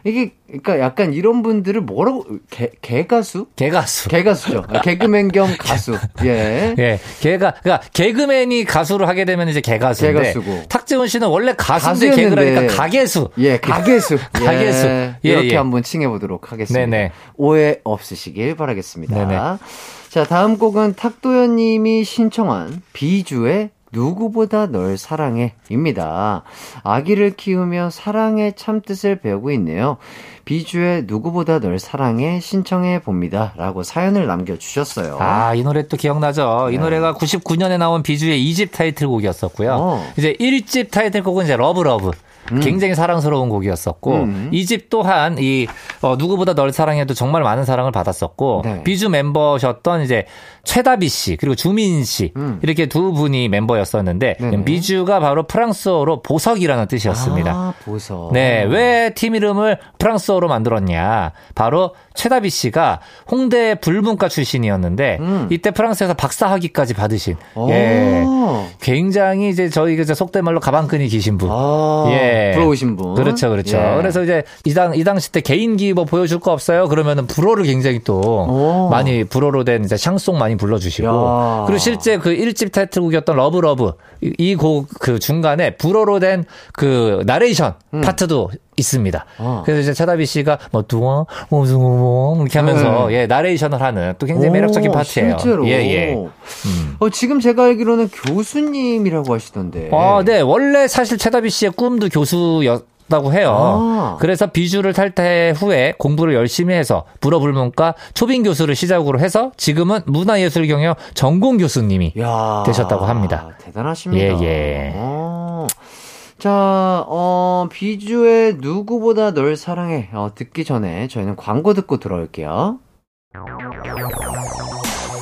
이게 그러니까 약간 이런 분들을 뭐라고 개, 개가수? 개가수. 개가수죠. 아, 개그맨 겸 가수. 예. 예, 걔가 그러니까 개그맨이 가수를 하게 되면 이제 개가수인데 개가수고. 탁재훈 씨는 원래 가수인데 가수였는데. 개그라니까 가게수. 예, 가게수. 가게수. 예, 예, 이렇게 예. 한번 칭해 보도록 하겠습니다. 네네. 오해 없으시길 바라겠습니다. 네네. 자, 다음 곡은 탁도현 님이 신청한 비주의 누구보다 널 사랑해 입니다. 아기를 키우며 사랑의 참뜻을 배우고 있네요. 비주의 누구보다 널 사랑해 신청해 봅니다. 라고 사연을 남겨주셨어요. 아, 이 노래 또 기억나죠? 이 네. 노래가 99년에 나온 비주의 2집 타이틀곡이었었고요. 어. 이제 1집 타이틀곡은 이제 Love Love. 굉장히 사랑스러운 곡이었었고 음. 이집 또한 이 어, 누구보다 널 사랑해도 정말 많은 사랑을 받았었고 네. 비주 멤버셨던 이제 최다비 씨 그리고 주민 씨 음. 이렇게 두 분이 멤버였었는데 네네. 비주가 바로 프랑스어로 보석이라는 뜻이었습니다. 아, 보석. 네, 왜 팀 이름을 프랑스어로 만들었냐? 바로 최다비 씨가 홍대 불문과 출신이었는데 음. 이때 프랑스에서 박사 학위까지 받으신 오. 예. 굉장히 이제 저희 그 속된 말로 가방끈이 기신 분. 아, 예. 부러우신 분. 그렇죠, 그렇죠. 예. 그래서 이제 이, 당, 이 당시 때 개인기 뭐 보여줄 거 없어요? 그러면은 불어를 굉장히 또 오. 많이 불어로 된 이제 샹송 많이 불러주시고. 야. 그리고 실제 그 1집 타이틀곡이었던 Love Love 이 곡 그 중간에 불어로 된 그 나레이션 파트도 있습니다. 음. 어. 그래서 이제 차다비 씨가 뭐 두어 뭐뭐 이렇게 하면서 네. 예 나레이션을 하는 또 굉장히 매력적인 오, 파트예요. 실제로. 예 예. 음. 어, 지금 제가 알기로는 교수님이라고 하시던데. 아, 네. 원래 사실 최다비 씨의 꿈도 교수였 다고 해요. 아. 그래서 비주를 탈퇴 후에 공부를 열심히 해서 불어불문과 초빙 교수를 시작으로 해서 지금은 문화예술 경영 전공 교수님이 야, 되셨다고 합니다. 대단하십니다. 예, 예. 어. 자, 어, 비주의 누구보다 널 사랑해. 어, 듣기 전에 저희는 광고 듣고 들어올게요.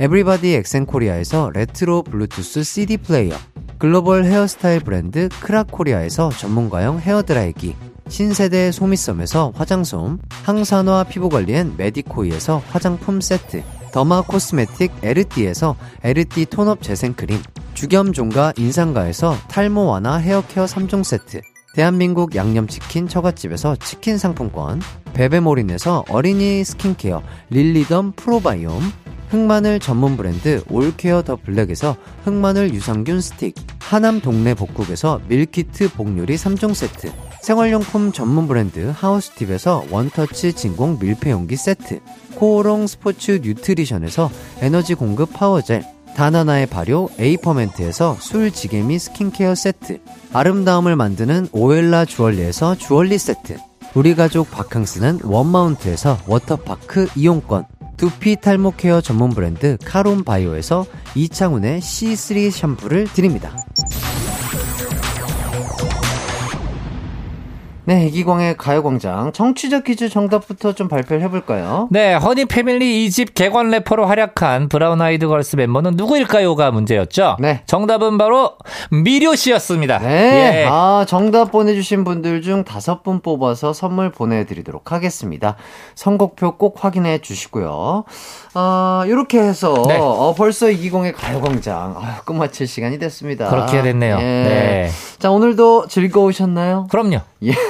에브리바디 엑센코리아에서 레트로 블루투스 CD 플레이어, 글로벌 헤어스타일 브랜드 크라코리아에서 전문가용 헤어드라이기, 신세대 소미섬에서 화장솜, 항산화 피부관리엔 메디코이에서 화장품 세트, derma cosmetic 에르띠에서 에르띠 tone-up 재생크림, 주겸종가 인상가에서 탈모 완화 헤어케어 3종 세트, 대한민국 양념치킨 처갓집에서 치킨 상품권, 베베몰인에서 어린이 스킨케어 릴리덤 프로바이옴, 흑마늘 전문 브랜드 올케어 더 블랙에서 흑마늘 유산균 스틱, 하남 동네 복국에서 밀키트 복요리 3종 세트, 생활용품 전문 브랜드 하우스팁에서 원터치 진공 밀폐용기 세트, 코오롱 스포츠 뉴트리션에서 에너지 공급 power gel, 다나나의 발효 에이퍼멘트에서 술지개미 스킨케어 세트, 아름다움을 만드는 오엘라 주얼리에서 주얼리 세트, 우리 가족 바캉스는 원마운트에서 워터파크 이용권, 두피 탈모 케어 전문 브랜드 카론 바이오에서 이창훈의 C3 샴푸를 드립니다. 네, 이기광의 가요광장 청취자 퀴즈 정답부터 좀 발표를 해볼까요? 네, 허니 패밀리 2집 객원 래퍼로 활약한 브라운 아이드 걸스 멤버는 누구일까요가 문제였죠. 네. 정답은 바로 미료 씨였습니다. 네. 예. 아, 정답 보내주신 분들 중 다섯 분 뽑아서 선물 보내드리도록 하겠습니다. 선곡표 꼭 확인해 주시고요. 아, 요렇게 해서, 네. 어, 벌써 이기광의 가요광장, 아, 끝마칠 시간이 됐습니다. 그렇게 됐네요. 예. 네. 자, 오늘도 즐거우셨나요? 그럼요. 예.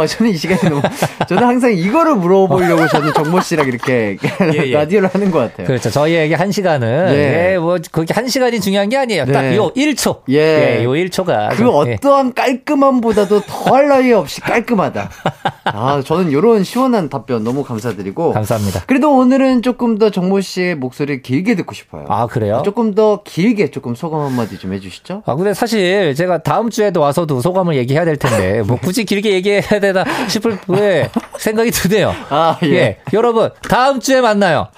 어, 저는 이 시간에 너무, 저는 항상 이거를 물어보려고 저는 정모 씨랑 이렇게 예, 예. 라디오를 하는 것 같아요. 그렇죠. 저희에게 한 시간은 예. 예, 뭐 그게 한 시간이 중요한 게 아니에요. 네. 딱요 1초. 예. 요 1초가 그 어떠한 깔끔함보다도 더할 나위 없이 깔끔하다. 아, 저는 이런 시원한 답변 너무 감사드리고. 감사합니다. 그래도 오늘은 조금 더 정모 씨의 목소리 길게 듣고 싶어요. 아, 그래요? 조금 더 길게 조금 소감 한마디 좀 해주시죠. 아, 근데 사실 제가 다음 주에도 와서도 소감을 얘기해야 될 텐데, 뭐 굳이 길게 얘기해야 되나 싶을 왜 생각이 드네요. 아, 예. 여러분, 다음 주에 만나요.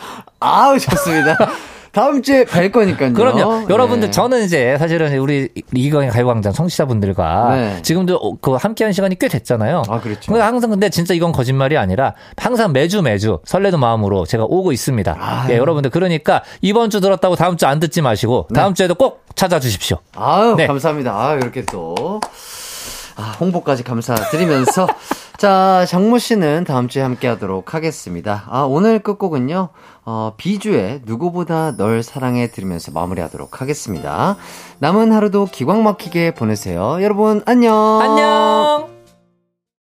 아우, 좋습니다. 다음 주에 뵐 거니까요. 그럼요. 여러분들, 네. 저는 이제 사실은 우리 이기광의 가요광장 청취자분들과 네. 지금도 어, 그 함께한 시간이 꽤 됐잖아요. 아, 그렇죠. 근데 항상 근데 진짜 이건 거짓말이 아니라 항상 매주 매주 설레는 마음으로 제가 오고 있습니다. 아유. 예, 여러분들 그러니까 이번 주 들었다고 다음 주 안 듣지 마시고 다음 주에도 꼭 찾아주십시오. 아유, 네. 감사합니다. 아 이렇게 또. 아, 홍보까지 감사드리면서. 자, 장모 씨는 다음 주에 함께 하도록 하겠습니다. 아, 오늘 끝곡은요, 어, 비주의 누구보다 널 사랑해 들으면서 마무리하도록 하겠습니다. 남은 하루도 기광 막히게 보내세요. 여러분, 안녕! 안녕.